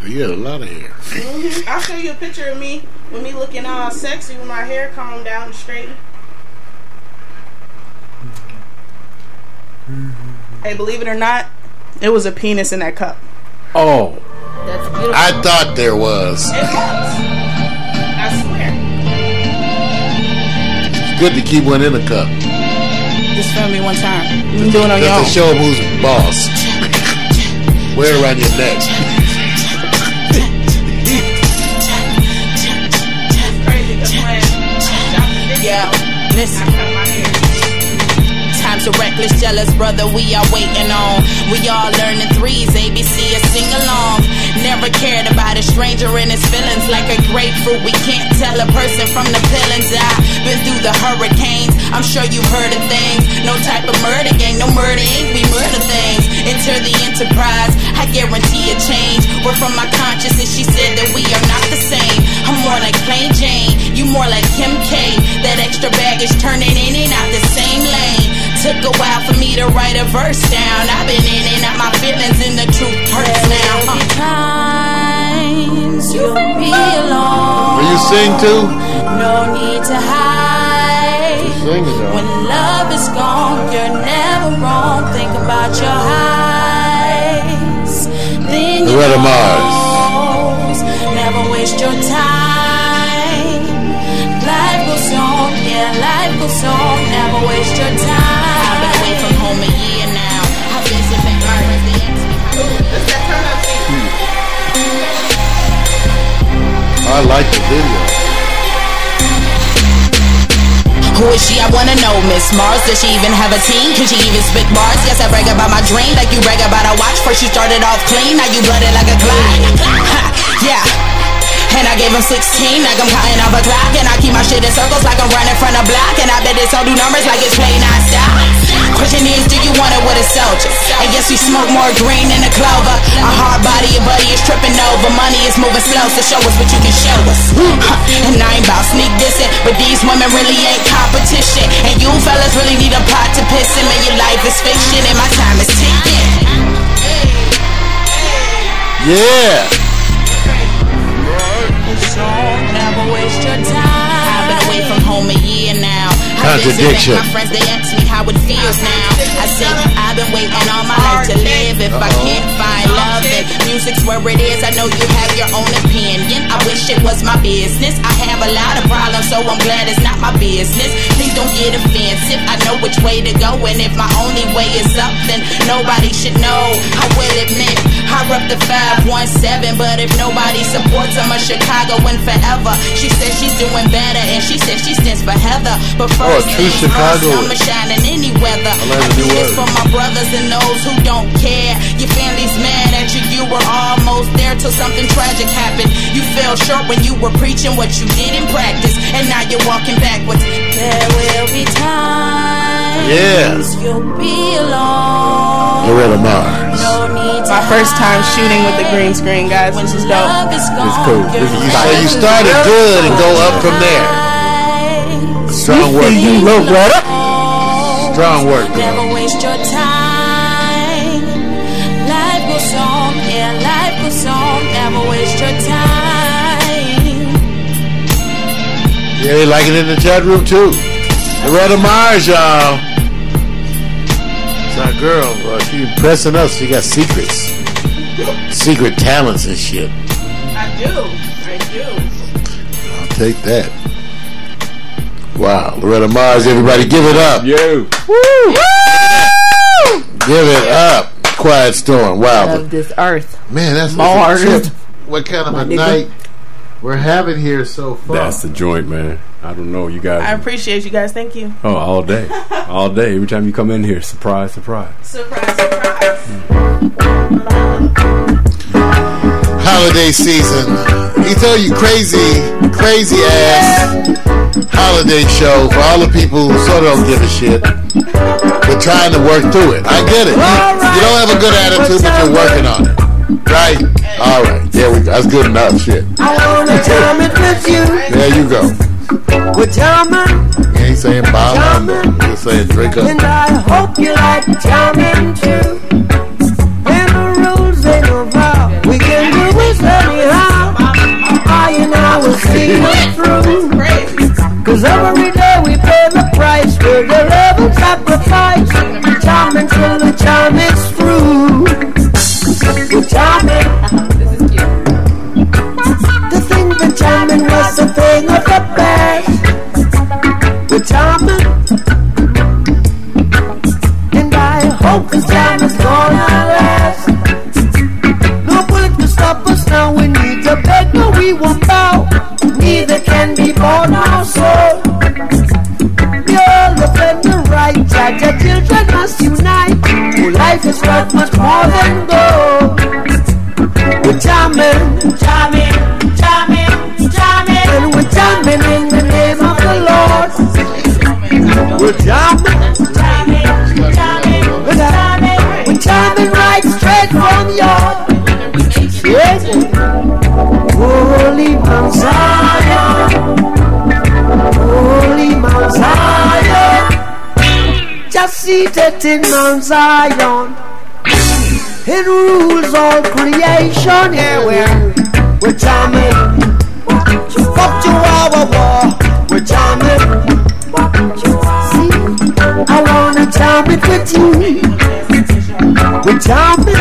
You had a lot of hair. Mhm. I'll show you a picture of me with me looking all sexy with my hair combed down and straight. Hey, believe it or not, it was a penis in that cup. Oh, That's beautiful. I thought there was. It was. I swear. It's good to keep one in a cup. Just film me one time. You can do it on your Just to own. show 'em who's boss. Wear it around your neck. Yeah, listen. Reckless, jealous, brother, we are waiting on. We all learning threes, ABC, a sing along. Never cared about a stranger and his feelings like a grapefruit. We can't tell a person from the peelings. I've been through the hurricanes. I'm sure you've heard of things. No type of murder gang, no murder ink. We murder things. Enter the enterprise. I guarantee a change. We're from my consciousness. She said that we are not the same. I'm more like plain Jane. You more like Kim K. That extra baggage turning in and out the same lane. Took a while for me to write a verse down. I've been in and out my feelings and the truth hurts now. Uh. Times you'll be alone. Will you sing too? No need to hide. Sing it though. When love is gone, you're never wrong. Think about your highs. Then you Loretta Mars. Never waste your time. Life goes on, yeah, life goes on. Never waste your time. I've been away from home a year now. I've been sipping burners. They ask I like the video. Who is she? I wanna know, Miss Mars. Does she even have a team? Can she even spit bars? Yes, I brag about my dream, like you brag about a watch. First you started off clean, now you blooded like a Clyde. <laughs> Yeah. And I gave him 16, like I'm counting off a clock. And I keep my shit in circles like I'm running from the block. And I bet it's all do numbers like it's play non-stop. Question is, do you want it with a soldier? And yes, we smoke more green than a clover. A hard body, your buddy is tripping over. Money is moving slow, so show us what you can show us. And I ain't about sneak dissing, but these women really ain't competition. And you fellas really need a pot to piss in. Man, your life is fiction and my time is ticking. Yeah. I've been away from home a year now. Contradiction. My friends, they ask me how it feels now. I say, been waiting all my life to live. If I can't find love, then music's where it is. I know you have your own opinion. I wish it was my business. I have a lot of problems, so I'm glad it's not my business. Please don't get offensive. I know which way to go, and if my only way is up, then nobody should know. I will admit, I rep the 517, but if nobody supports, I'm a Chicago and forever. She says she's doing better, and she says she stands for Heather. But Oh, first, true things first, Chicago. I'ma in any weather. I learned I a do new this word. For brothers and those who don't care. Your family's mad at you, you were almost there till something tragic happened. You fell short when you were preaching what you did in practice, and now you're walking backwards. There will be times Yeah. you'll be alone. Loretta Mars. No My first time shooting with the green screen, guys. This is dope. It's cool. You so you started good and go up from there. Strong work. You Loretta. Strong work. girl. Never waste your time. Never waste your time. Yeah, they like it in the chat room too. Loretta Mars, y'all. It's our girl. Uh, she impressing us. She got secrets, secret talents and shit. I do. I do. I'll take that. Wow, Loretta Mars, everybody, give it up. You. Woo! Give it up. Quiet Storm. Wow, Of this earth. man, that's, Mars. That's a trip. What kind of My a nigga. night we're having here so far? That's the joint, man. I don't know. You guys. I appreciate you guys. Thank you. Oh, all day. All day. Every time you come in here, surprise, surprise. Surprise, surprise. holiday season. He told you crazy, crazy ass holiday show for all the people who sort of don't give a shit. But trying to work through it. I get it. You, you don't have a good attitude, but you're working on it. Right? All right. There we go. That's good enough. Shit. I wanna jam it with you. There you go. We're jamming, You ain't saying Bob Number. You're saying drink and. I hope you like jamming too. And the rules ain't no vow. We can do it anyhow. I and I will see it through. Cause every day we was a thing of the past. Jamming. And I hope this jam is gonna last. No bullet can stop us now. We need to beg, no, we won't bow. Neither can be born our soul. Defend the right. Judge, children must unite. Life is worth much more than gold. We're we're. We're jamming right straight from. Holy Mount Zion, Holy Mount Zion, just seated in Mount Zion. It rules all creation. Yeah, we're we're jamming. Fuck to our war. We're jamming. Wanna with you. We're jamming.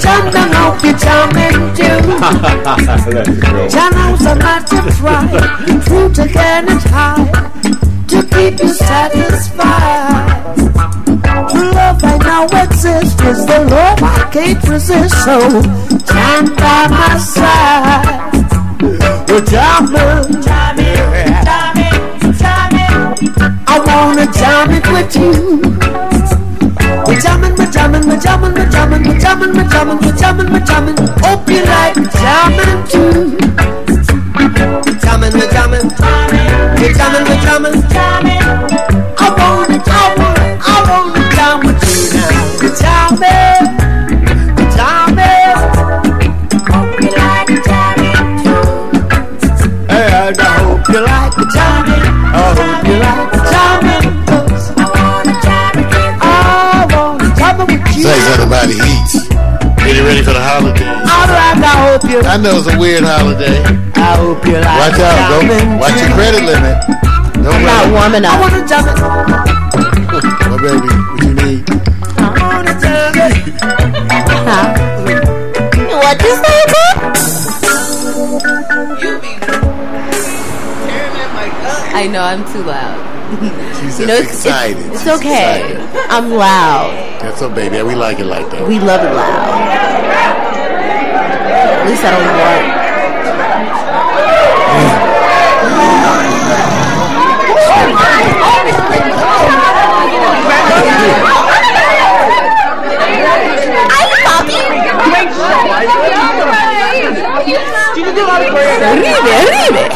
Jam down, hope you're jamming too. <laughs> Channels are not to try. Truth again is high. To keep you satisfied. True love I now exists is the love I can't resist. So jam by my side. We're jamming, jamming, jamming. I wanna jam it with you. We're jamming, we're jamming, we're jamming, we're jamming, we're jamming, we're jamming, we're jamming, we're jamming. Hope you like jamming too. We're jamming, we're jamming, we're jamming, we're jamming, jamming. I wanna, I wanna, I wanna jam with you now. We're jamming, with you. Say something about the heat. Getting ready for the holidays. All right, I hope you. I know it's a weird holiday. I hope you like Watch out. jamming Don't, watch your credit limit. Don't I'm not warm I enough. wanna jam it. Well, <laughs> oh, baby, what you need? I wanna jam it. What you say, I know I'm too loud. She's You know, it's, excited. it's, it's She's okay. excited. I'm loud. That's so, baby. We like it like that. We love it loud. At least I don't work. Arrive, arrive.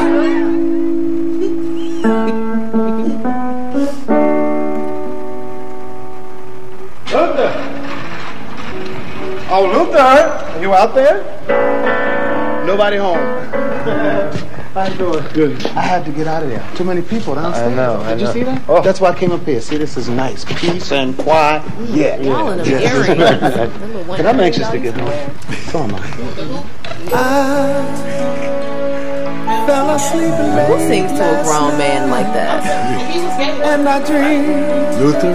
Oh, Luther! You out there? Nobody home. <laughs> How you doing? Good. I had to get out of there. Too many people downstairs. I know, I Did you see that? Oh. That's why I came up here. See, this is nice. Peace and quiet. Yeah. Y'all in them Yes. earrings. But I'm anxious to earring get home. Come on, man. I fell asleep Who sings to a grown man like that? And I dreamed Luther?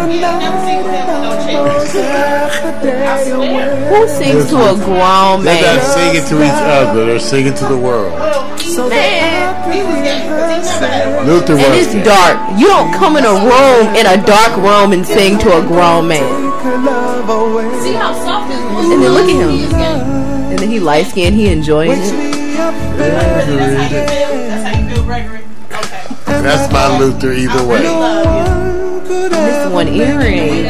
Who sings to a grown man? They're not singing to each other. They're singing to the world. Luther And was it's dark. You don't come in a room in a dark room and sing to a grown man. See how soft his And then look at him. And then he light skinned, he enjoying it. That's my Luther either way. This one earring.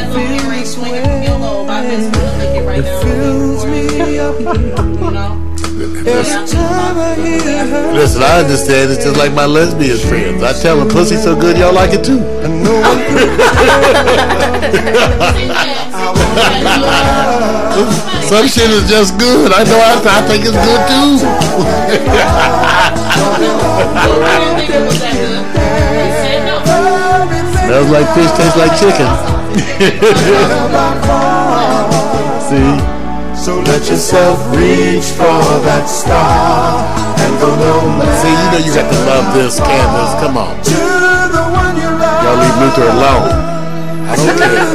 Listen, I understand. It's just like my lesbian friends. I tell them, pussy so good, y'all like it too. <laughs> Some shit is just good. I know. I, I think it's good too. <laughs> Smells like fish, tastes like chicken. <laughs> See? So let yourself reach for that star and go no man. See, you know you got to love this, Candace. Come on. To the one you love. Y'all leave Luther alone. I don't care.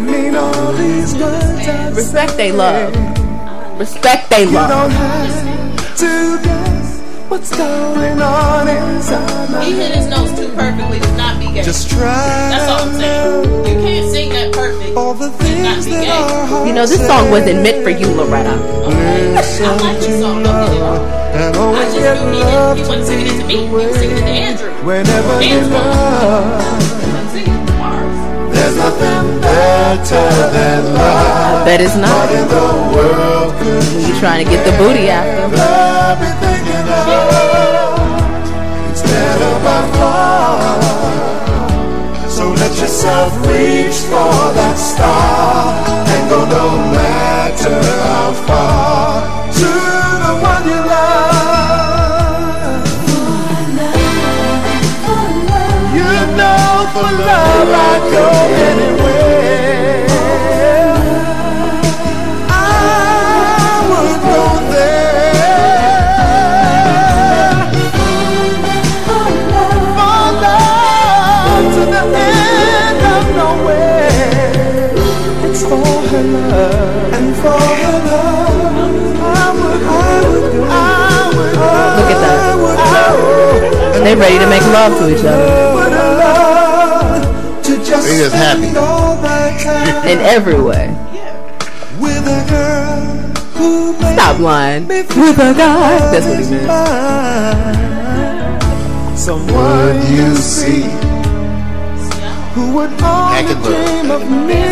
Mean all these words I Respect they love. Respect they You don't love. Have to guess what's going on inside my He hit his notes too perfectly to not be gay. Just try That's all I'm saying. You can't sing that perfect all the and not things be that gay. are hard You know, this song wasn't meant for you, Loretta. Listen I like this song. Don't get me wrong. and I always just get knew he didn't. love He wasn't singing it to me. He was singing it to Andrew. whenever you Andrew. love. There's nothing better than love. Bet it's not. What in the world could You trying to get the booty after. love be thinking of? Instead of our far. So let yourself reach for that star and go no matter With a guy. That's what he meant. mine. Someone you see who would only Hackenberg. dream of me.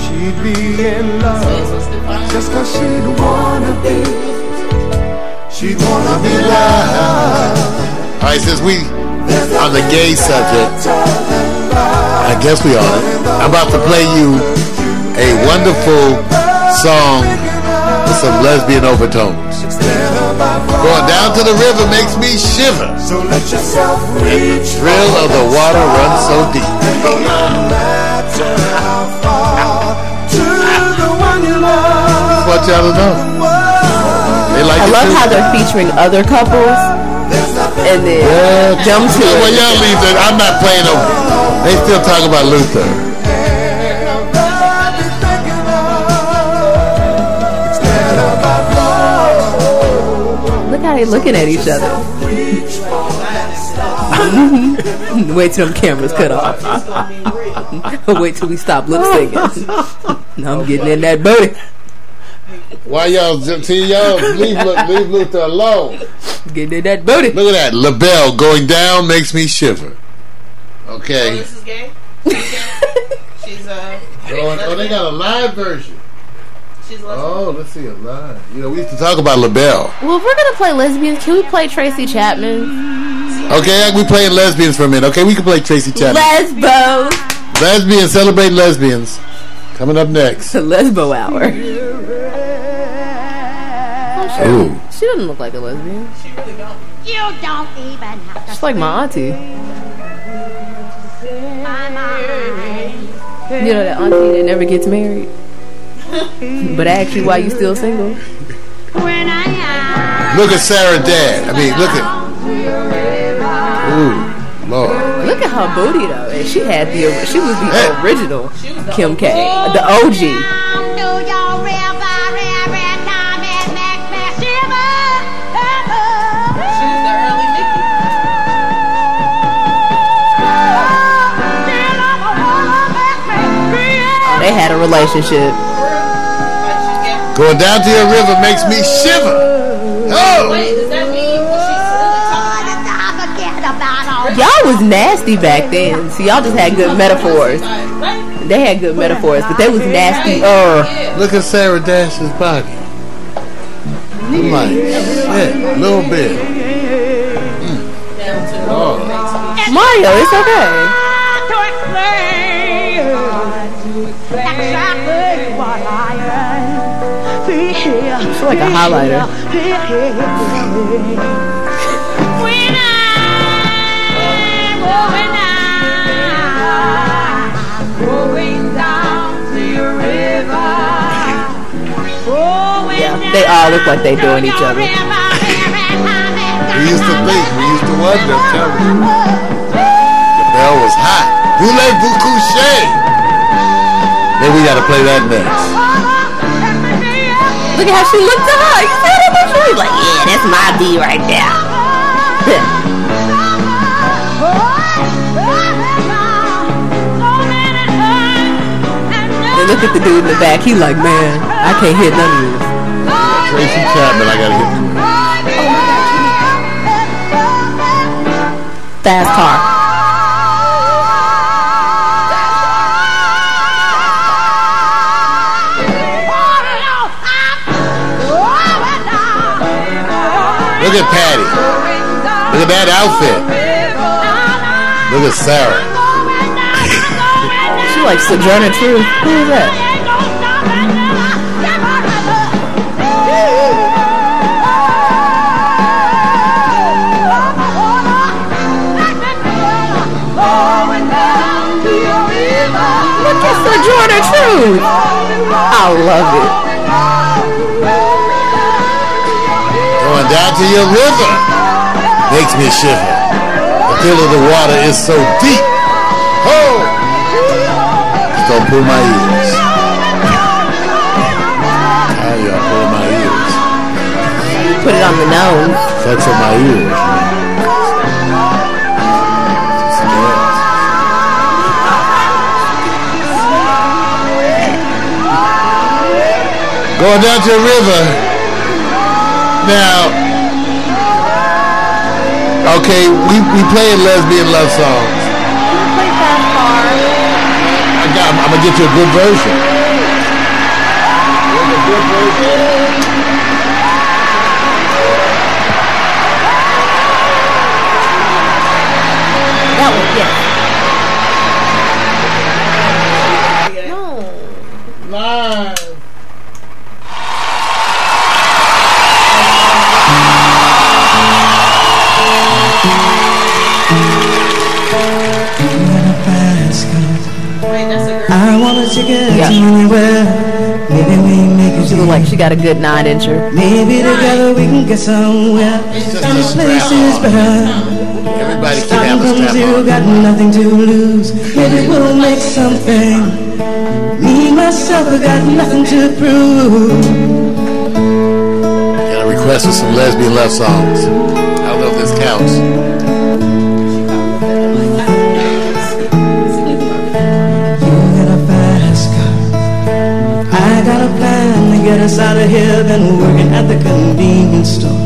She'd be in love just cause she'd wanna be. She'd wanna be loved. All right, since we on the gay subject, I guess we are. I'm about to play you a wonderful song with some lesbian overtones. Going down to the river makes me shiver. So let yourself reach Thrill of the water runs so deep. no matter how far to the one you love. Want y'all know. They like I love too. how they're featuring other couples and then Yeah. jump to Well, it. y'all leave that. I'm not playing them. They still talk about Luther. Look how they looking at each other. <laughs> Wait till them cameras cut off. <laughs> Wait till we stop lip syncing. now <laughs> I'm getting in that booty. Why y'all see y'all leave Lu- leave Luther alone? Getting in that booty. Look at that. LaBelle going down makes me shiver. Okay. This is gay. She's gay. She's uh. Oh, oh, they got a live version. She's lesbian. Oh, let's see a live. You know, we used to talk about LaBelle. Well, if we're gonna play lesbians, can we play Tracy Chapman? Okay, we playing lesbians for a minute. Okay, we can play Tracy Chapman. Lesbo. lesbians, celebrate lesbians. Coming up next. The Lesbo hour. Ooh. Oh, she doesn't look like a lesbian. She really don't. You don't even have to She's like my auntie. my mind. You know that auntie that never gets married. But actually, why you still single? When I Look at Sarah Dad. I mean, look at. Ooh, Lord. Look at her booty though. And she had the she was the Hey. original She was the Kim OG. K, the OG. down to your river every time it makes me shiver. She was the early Mickey. They had a relationship. Like she's gay. Going down to your river makes me shiver. Oh! Wait, does that mean when she's I forget about all Y'all was nasty back then. So y'all just had good metaphors. They had good metaphors, but they was nasty. Uh, Look at Sarah Dash's body. I'm like, shit, a little bit. Down to the Oh. Mario, it's okay. It's like a highlighter. Yeah, they all look like they doing each other. We used to think, we used to wonder, I'm telling you. LaBelle was hot. Voulez-vous coucher? Maybe we gotta play that next. Look at how she looked at her. You see that picture? She's like, yeah, that's my D right there. They look at the dude in the back. He like, man, I can't hit none of this. Tracy Chapman, I gotta hit you. Oh, Fast car. Look at Patti. Look at that outfit. Look at Sarah. <laughs> She like Sojourner Truth. Who is that? Look at Sojourner Truth. I love it. Down to your river makes me shiver. The feel of the water is so deep. Oh! It's gonna pull my ears. Ah, y'all pull my ears. Put it on the nose. Flex on my ears. Going down to the river. Now, okay, we we playing lesbian love songs. I got, I'm gonna get you. A good version. Got a good nine incher. Maybe together we can get somewhere. Some places better. Everybody can Time have a comes, strap you on. got nothing to lose. Maybe we'll make something. Me myself, I got nothing to prove. Got a request for some lesbian love songs. I don't know if this counts. Out of here. Been working at the convenience store.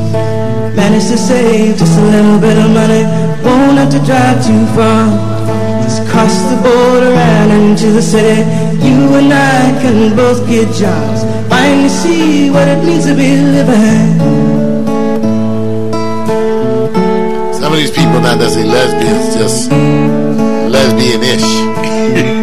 Managed to save just a little bit of money. Won't have to drive too far. Just cross the border and into the city. You and I can both get jobs. Finally see what it means to be living. Some of these people not necessarily lesbians, just lesbian-ish. <laughs>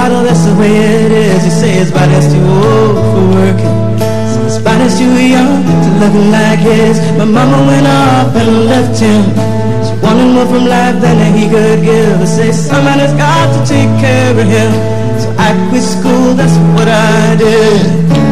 bottle, that's the way it is. You say his body's too old for working. So his body's too young to living like his. My mama went off and left him. She wanted more from life than he could give. I say somebody's got to take care of him. So I quit school, that's what I did.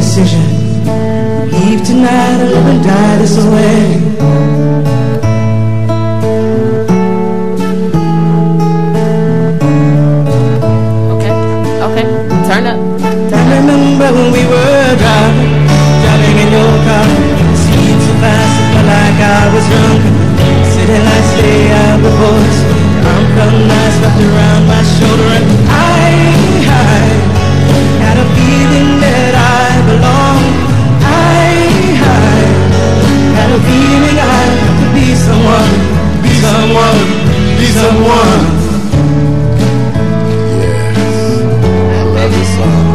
Decision. Leave tonight or live and die this way. someone. Yes, I love this song.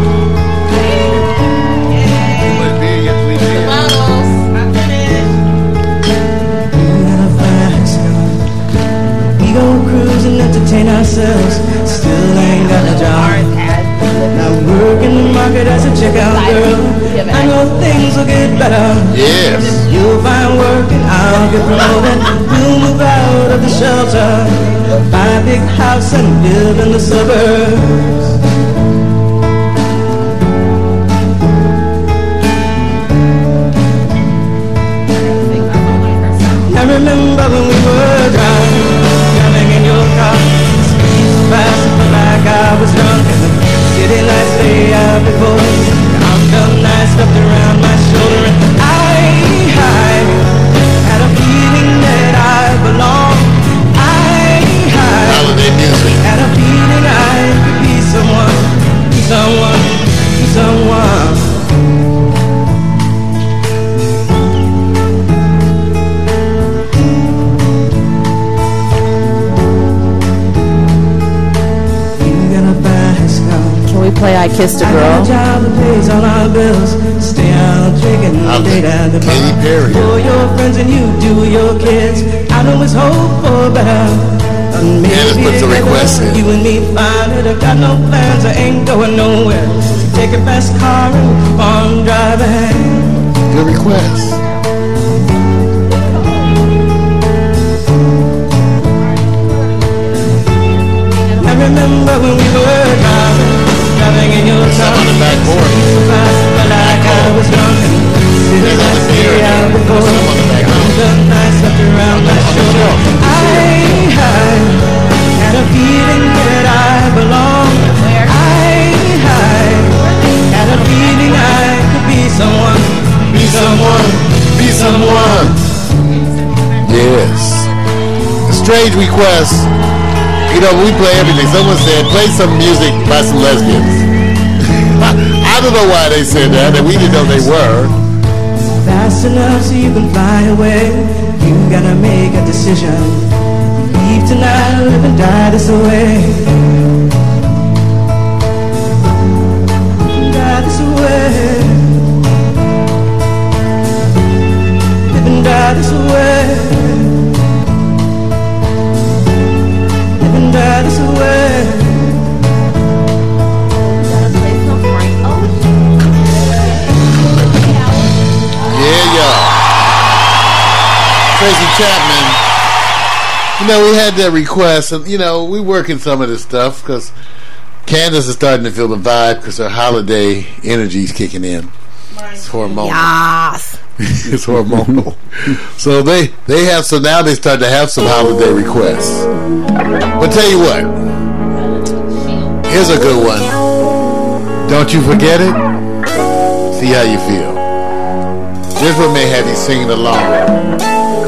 Entertain ourselves, still ain't got a job. Now work in the market as a checkout girl. I know things will get better. Yes. You'll find work and I'll get promoted. We'll move out of the shelter buy a big house and live in the suburbs. Late at the bar. For your friends and you do your kids. I know it's hope for better. But let's put the request in. You and me find it. I got no plans. I ain't going nowhere. Take a fast car and on driving. Good request. I remember when we were driving, driving in your car. on the back board. But like I was drunk. City lights lay out before me. I'm the nice wrapped around my shoulder. I, I had a feeling that I belonged. I, I had a feeling I could be someone, be someone, be someone. Yes. A strange request. You know, we play everything. Someone said, play some music by some lesbians. I don't know why they said that, and we didn't know they were. Fast enough so you can fly away. You gotta make a decision. Leave tonight, live and die this way. Know, we had that request, and you know, we working some of this stuff because Candace is starting to feel the vibe because her holiday energy is kicking in. It's hormonal. Yes. <laughs> it's hormonal. so they they have so now they start to have some holiday requests. But tell you what, here's a good one. Don't you forget it. See how you feel. This one may have you singing along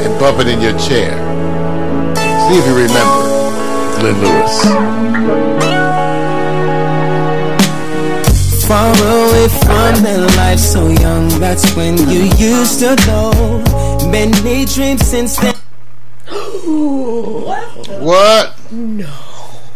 and bumping in your chair. See if you remember Glenn Lewis. Far away from that life so young, that's when you used to know. Many dreams since then. <gasps> What? No.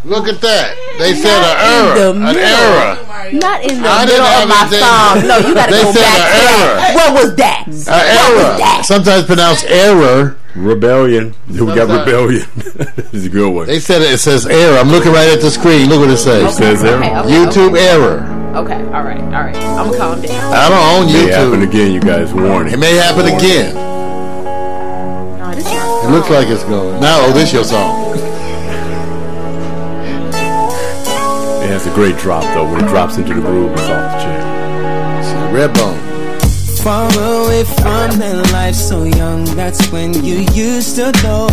Look at that. They said an error. An error. Not in the I middle didn't of my anything- song. No, you gotta They go said back an to error. that. What was that? An What was error. that? Sometimes pronounced error. Rebellion. We got Sometimes. rebellion. <laughs> it's a good one. They said it, it says error. I'm looking right at the screen. Look what it says. It says error. okay, okay, YouTube error. Okay, all right, all right. I'm gonna calm down. I don't own YouTube. It May happen again, you guys. Warning. It may happen again. No, this is It looks like it's going. Now, oh, this your song. Has a great drop though. When it drops into the groove, it's off the chain. Redbone. Far away from that life so young, that's when you used to know.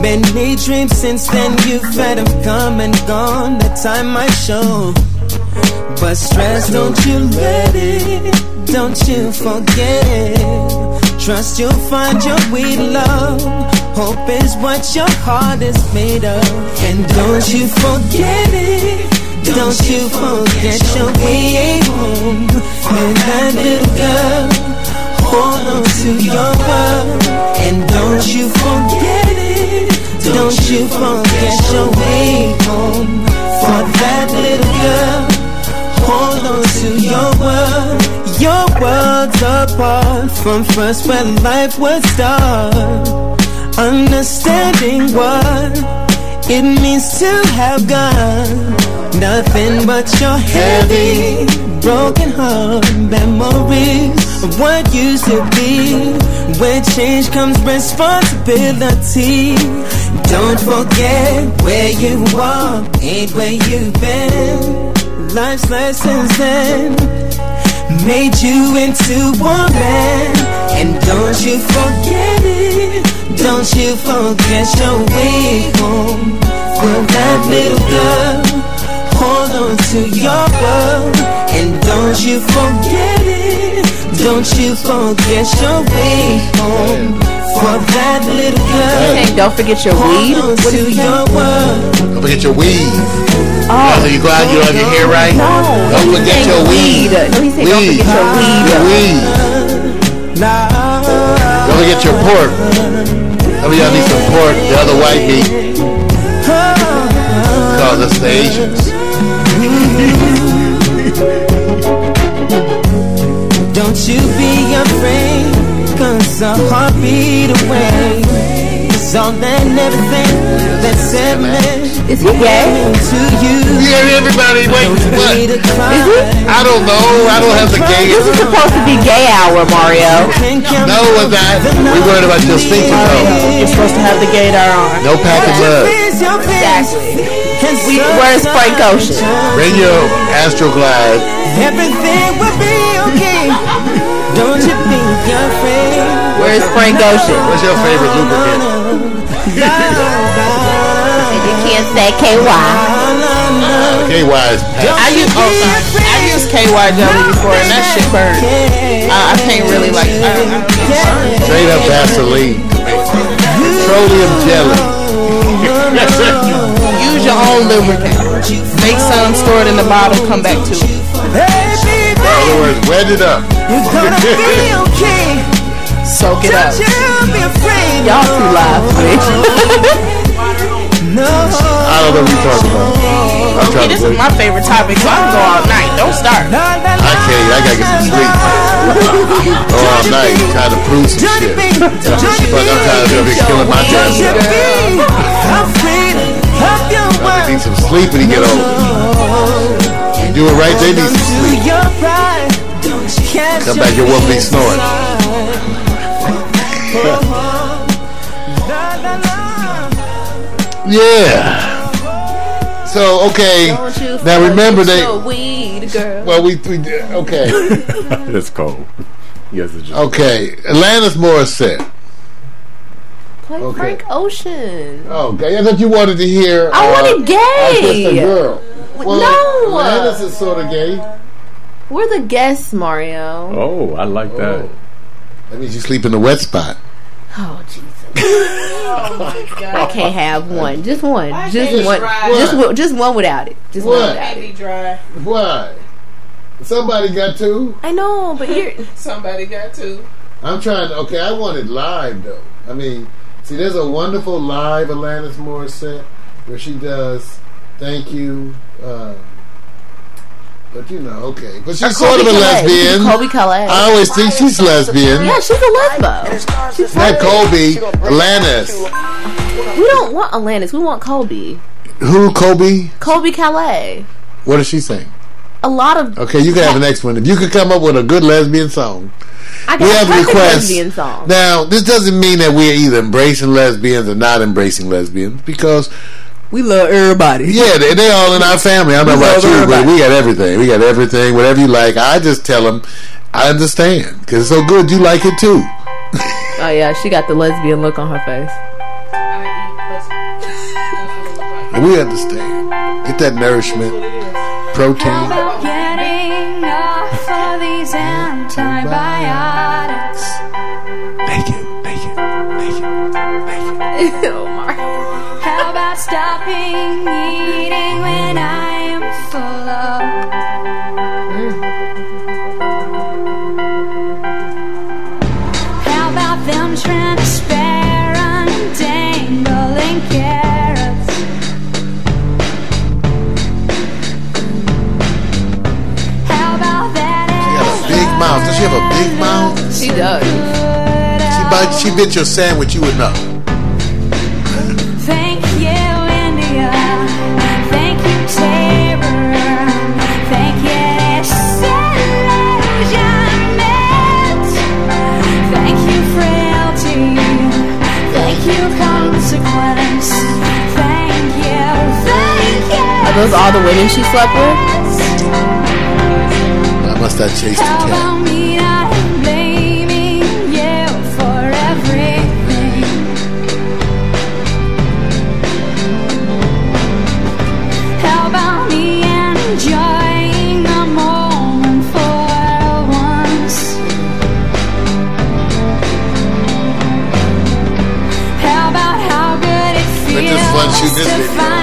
Many dreams since then you've had have come and gone. The time might show. But stress, don't you let it, don't you forget it. Trust you'll find your way, love. Hope is what your heart is made of. And don't you forget it. Don't you forget your way home. And that little girl, hold on to your world. And don't you forget it. Don't you forget your way home. For that little girl, hold on to your world. Your world's apart from first when life was start. Understanding what it means to have gone. Nothing but your heavy, broken heart memories of what used to be. When change comes responsibility. Don't forget where you are, ain't where you've been. Life's lessons then made you into a man. And don't you forget it. Don't you forget your way home. For that little girl, hold on to your world. And don't you forget it. Don't you forget your way home. For that little girl. Hey, don't forget your weed. Hold on What to did you say? your world. Don't forget your weave. Oh. so you go out, you don't have your hair right. No, Don't forget your weed. weed. No, he said don't forget your weed. Your weed. Don't forget your pork. Some of y'all need some pork. The other white meat. Cause us the Asians. Don't you be afraid, cause a heartbeat away is all that and everything that's ever Is he gay? to you. Yeah, everybody, wait, what? Is he? I don't know. I don't have the gay. This is supposed to be gay hour, Mario. No, it's not. We worried about your stinking toe. You're supposed to have the gaydar on. No packing love. Exactly. We, where's Frank Ocean? Bring your Astroglide. Everything will be okay. Don't you be afraid. Where's Frank Ocean? What's your favorite lubricant? And you can't say KY. KY is I use oh, sorry. I used KY jelly before and that shit burned. I, I can't really like. I, I straight up Vaseline. Petroleum jelly. Use your own lubricant. Make some, store it in the bottle, come back to it. In other words, wet it up. You're gonna be okay. <laughs> Soak it up. Don't you be afraid. Y'all too live for me. <laughs> No. I don't know what you're talking about. I'm Okay, this is my favorite topic, so I can go all night. Don't start. I can't. I gotta get some sleep. <laughs> Go all night trying to prove some shit. But I'm trying to be killing my damn self. I need some sleep when you get older. You do it right, they need some sleep. Come back, your wolf be snoring. yeah. So okay. Now remember forget they. weed. Well, we, we okay. <laughs> That's cold. Yes, it's just Okay, Alanis Morissette. Play okay. Frank Ocean. Oh, okay. I thought you wanted to hear. I uh, wanted gay. I Just a girl. Well, no. Alanis is sort of gay. We're the guests, Mario. Oh, I like that. That means you sleep in the wet spot. Oh Jesus! <laughs> oh my God! I can't have one. Just one. Just one. Just What? one. Just one without it. Just one What? without it. dry. Why? Somebody got two. I know, but you're. <laughs> Somebody got to. I'm trying to. Okay, I want it live though. I mean, see, there's a wonderful live Alanis Morissette where she does "Thank You." Uh, but you know, okay, but she's sort of a lesbian. Colbie Caillat. I always think she's lesbian. Yeah, she's a lesbo. She's Not Colbie, Alanis. We don't want Alanis. We want Colbie. Who? Colbie? Colbie Caillat. What is she saying? A lot of. Okay, you can have the next one. If you could come up with a good lesbian song, I we have requests. lesbian song. Now, this doesn't mean that we're either embracing lesbians or not embracing lesbians because we love everybody. Yeah, they, they all in our family. I don't know We about love you, but we got everything. We got everything, whatever you like. I just tell them, I understand because it's so good. You like it too. <laughs> Oh yeah, she got the lesbian look on her face. And we understand. Get that nourishment, protein. Getting these antibiotics. Make it, make it, make it, make it. <laughs> oh my. How about stopping eating when does. She, bite, she bit your sandwich, you would know. Thank you, India. Thank you, Terror. Thank you, Selection Thank you, Frailty. Thank you, Consequence. Thank you, thank you. Are those all the women she slept with? I must have chased the cat. This shooting this video.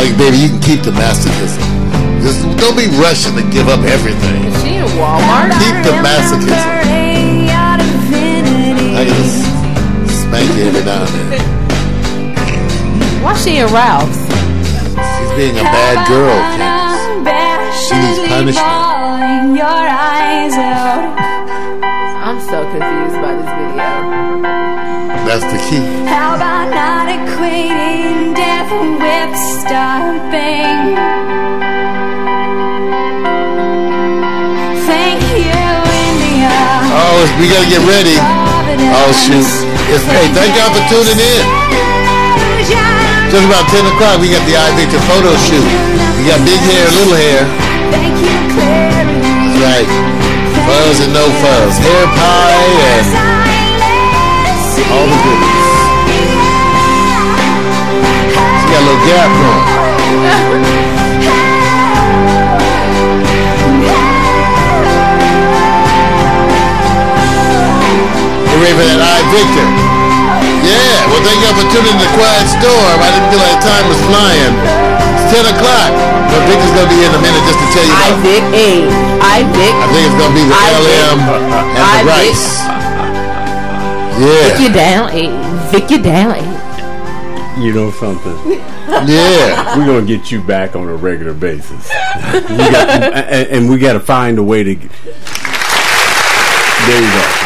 Like, baby, you can keep the masochism. Just don't be rushing to give up everything. Is she in Walmart? Keep the masochism. I can just spank you every now and then. Why she in Ralph's? She's being a bad girl, Candace. She needs punishment. Your eyes out. I'm so confused by this video. That's the key. Oh, we gotta get ready. Oh shoot! It's, hey, thank y'all for tuning in. Just about 10 o'clock, we got the I Victor photo shoot. We got big hair, little hair. Right. Fuzz and no fuzz. Hair pie and all the goodies. She got a little gap going. For that I Victor? Yeah, well thank y'all for tuning in to the Quiet Storm. I didn't feel like time was flying. It's 10 o'clock. But Victor's gonna be here in a minute just to tell you I about Vic A. I Vic. I think it's gonna be the I LM Vic. and the Vic. Rice. Vic Yeah. you down, A. Vic you down, A. You know something? <laughs> Yeah. We're gonna get you back on a regular basis. Got, and, and we got to find a way to. There you go.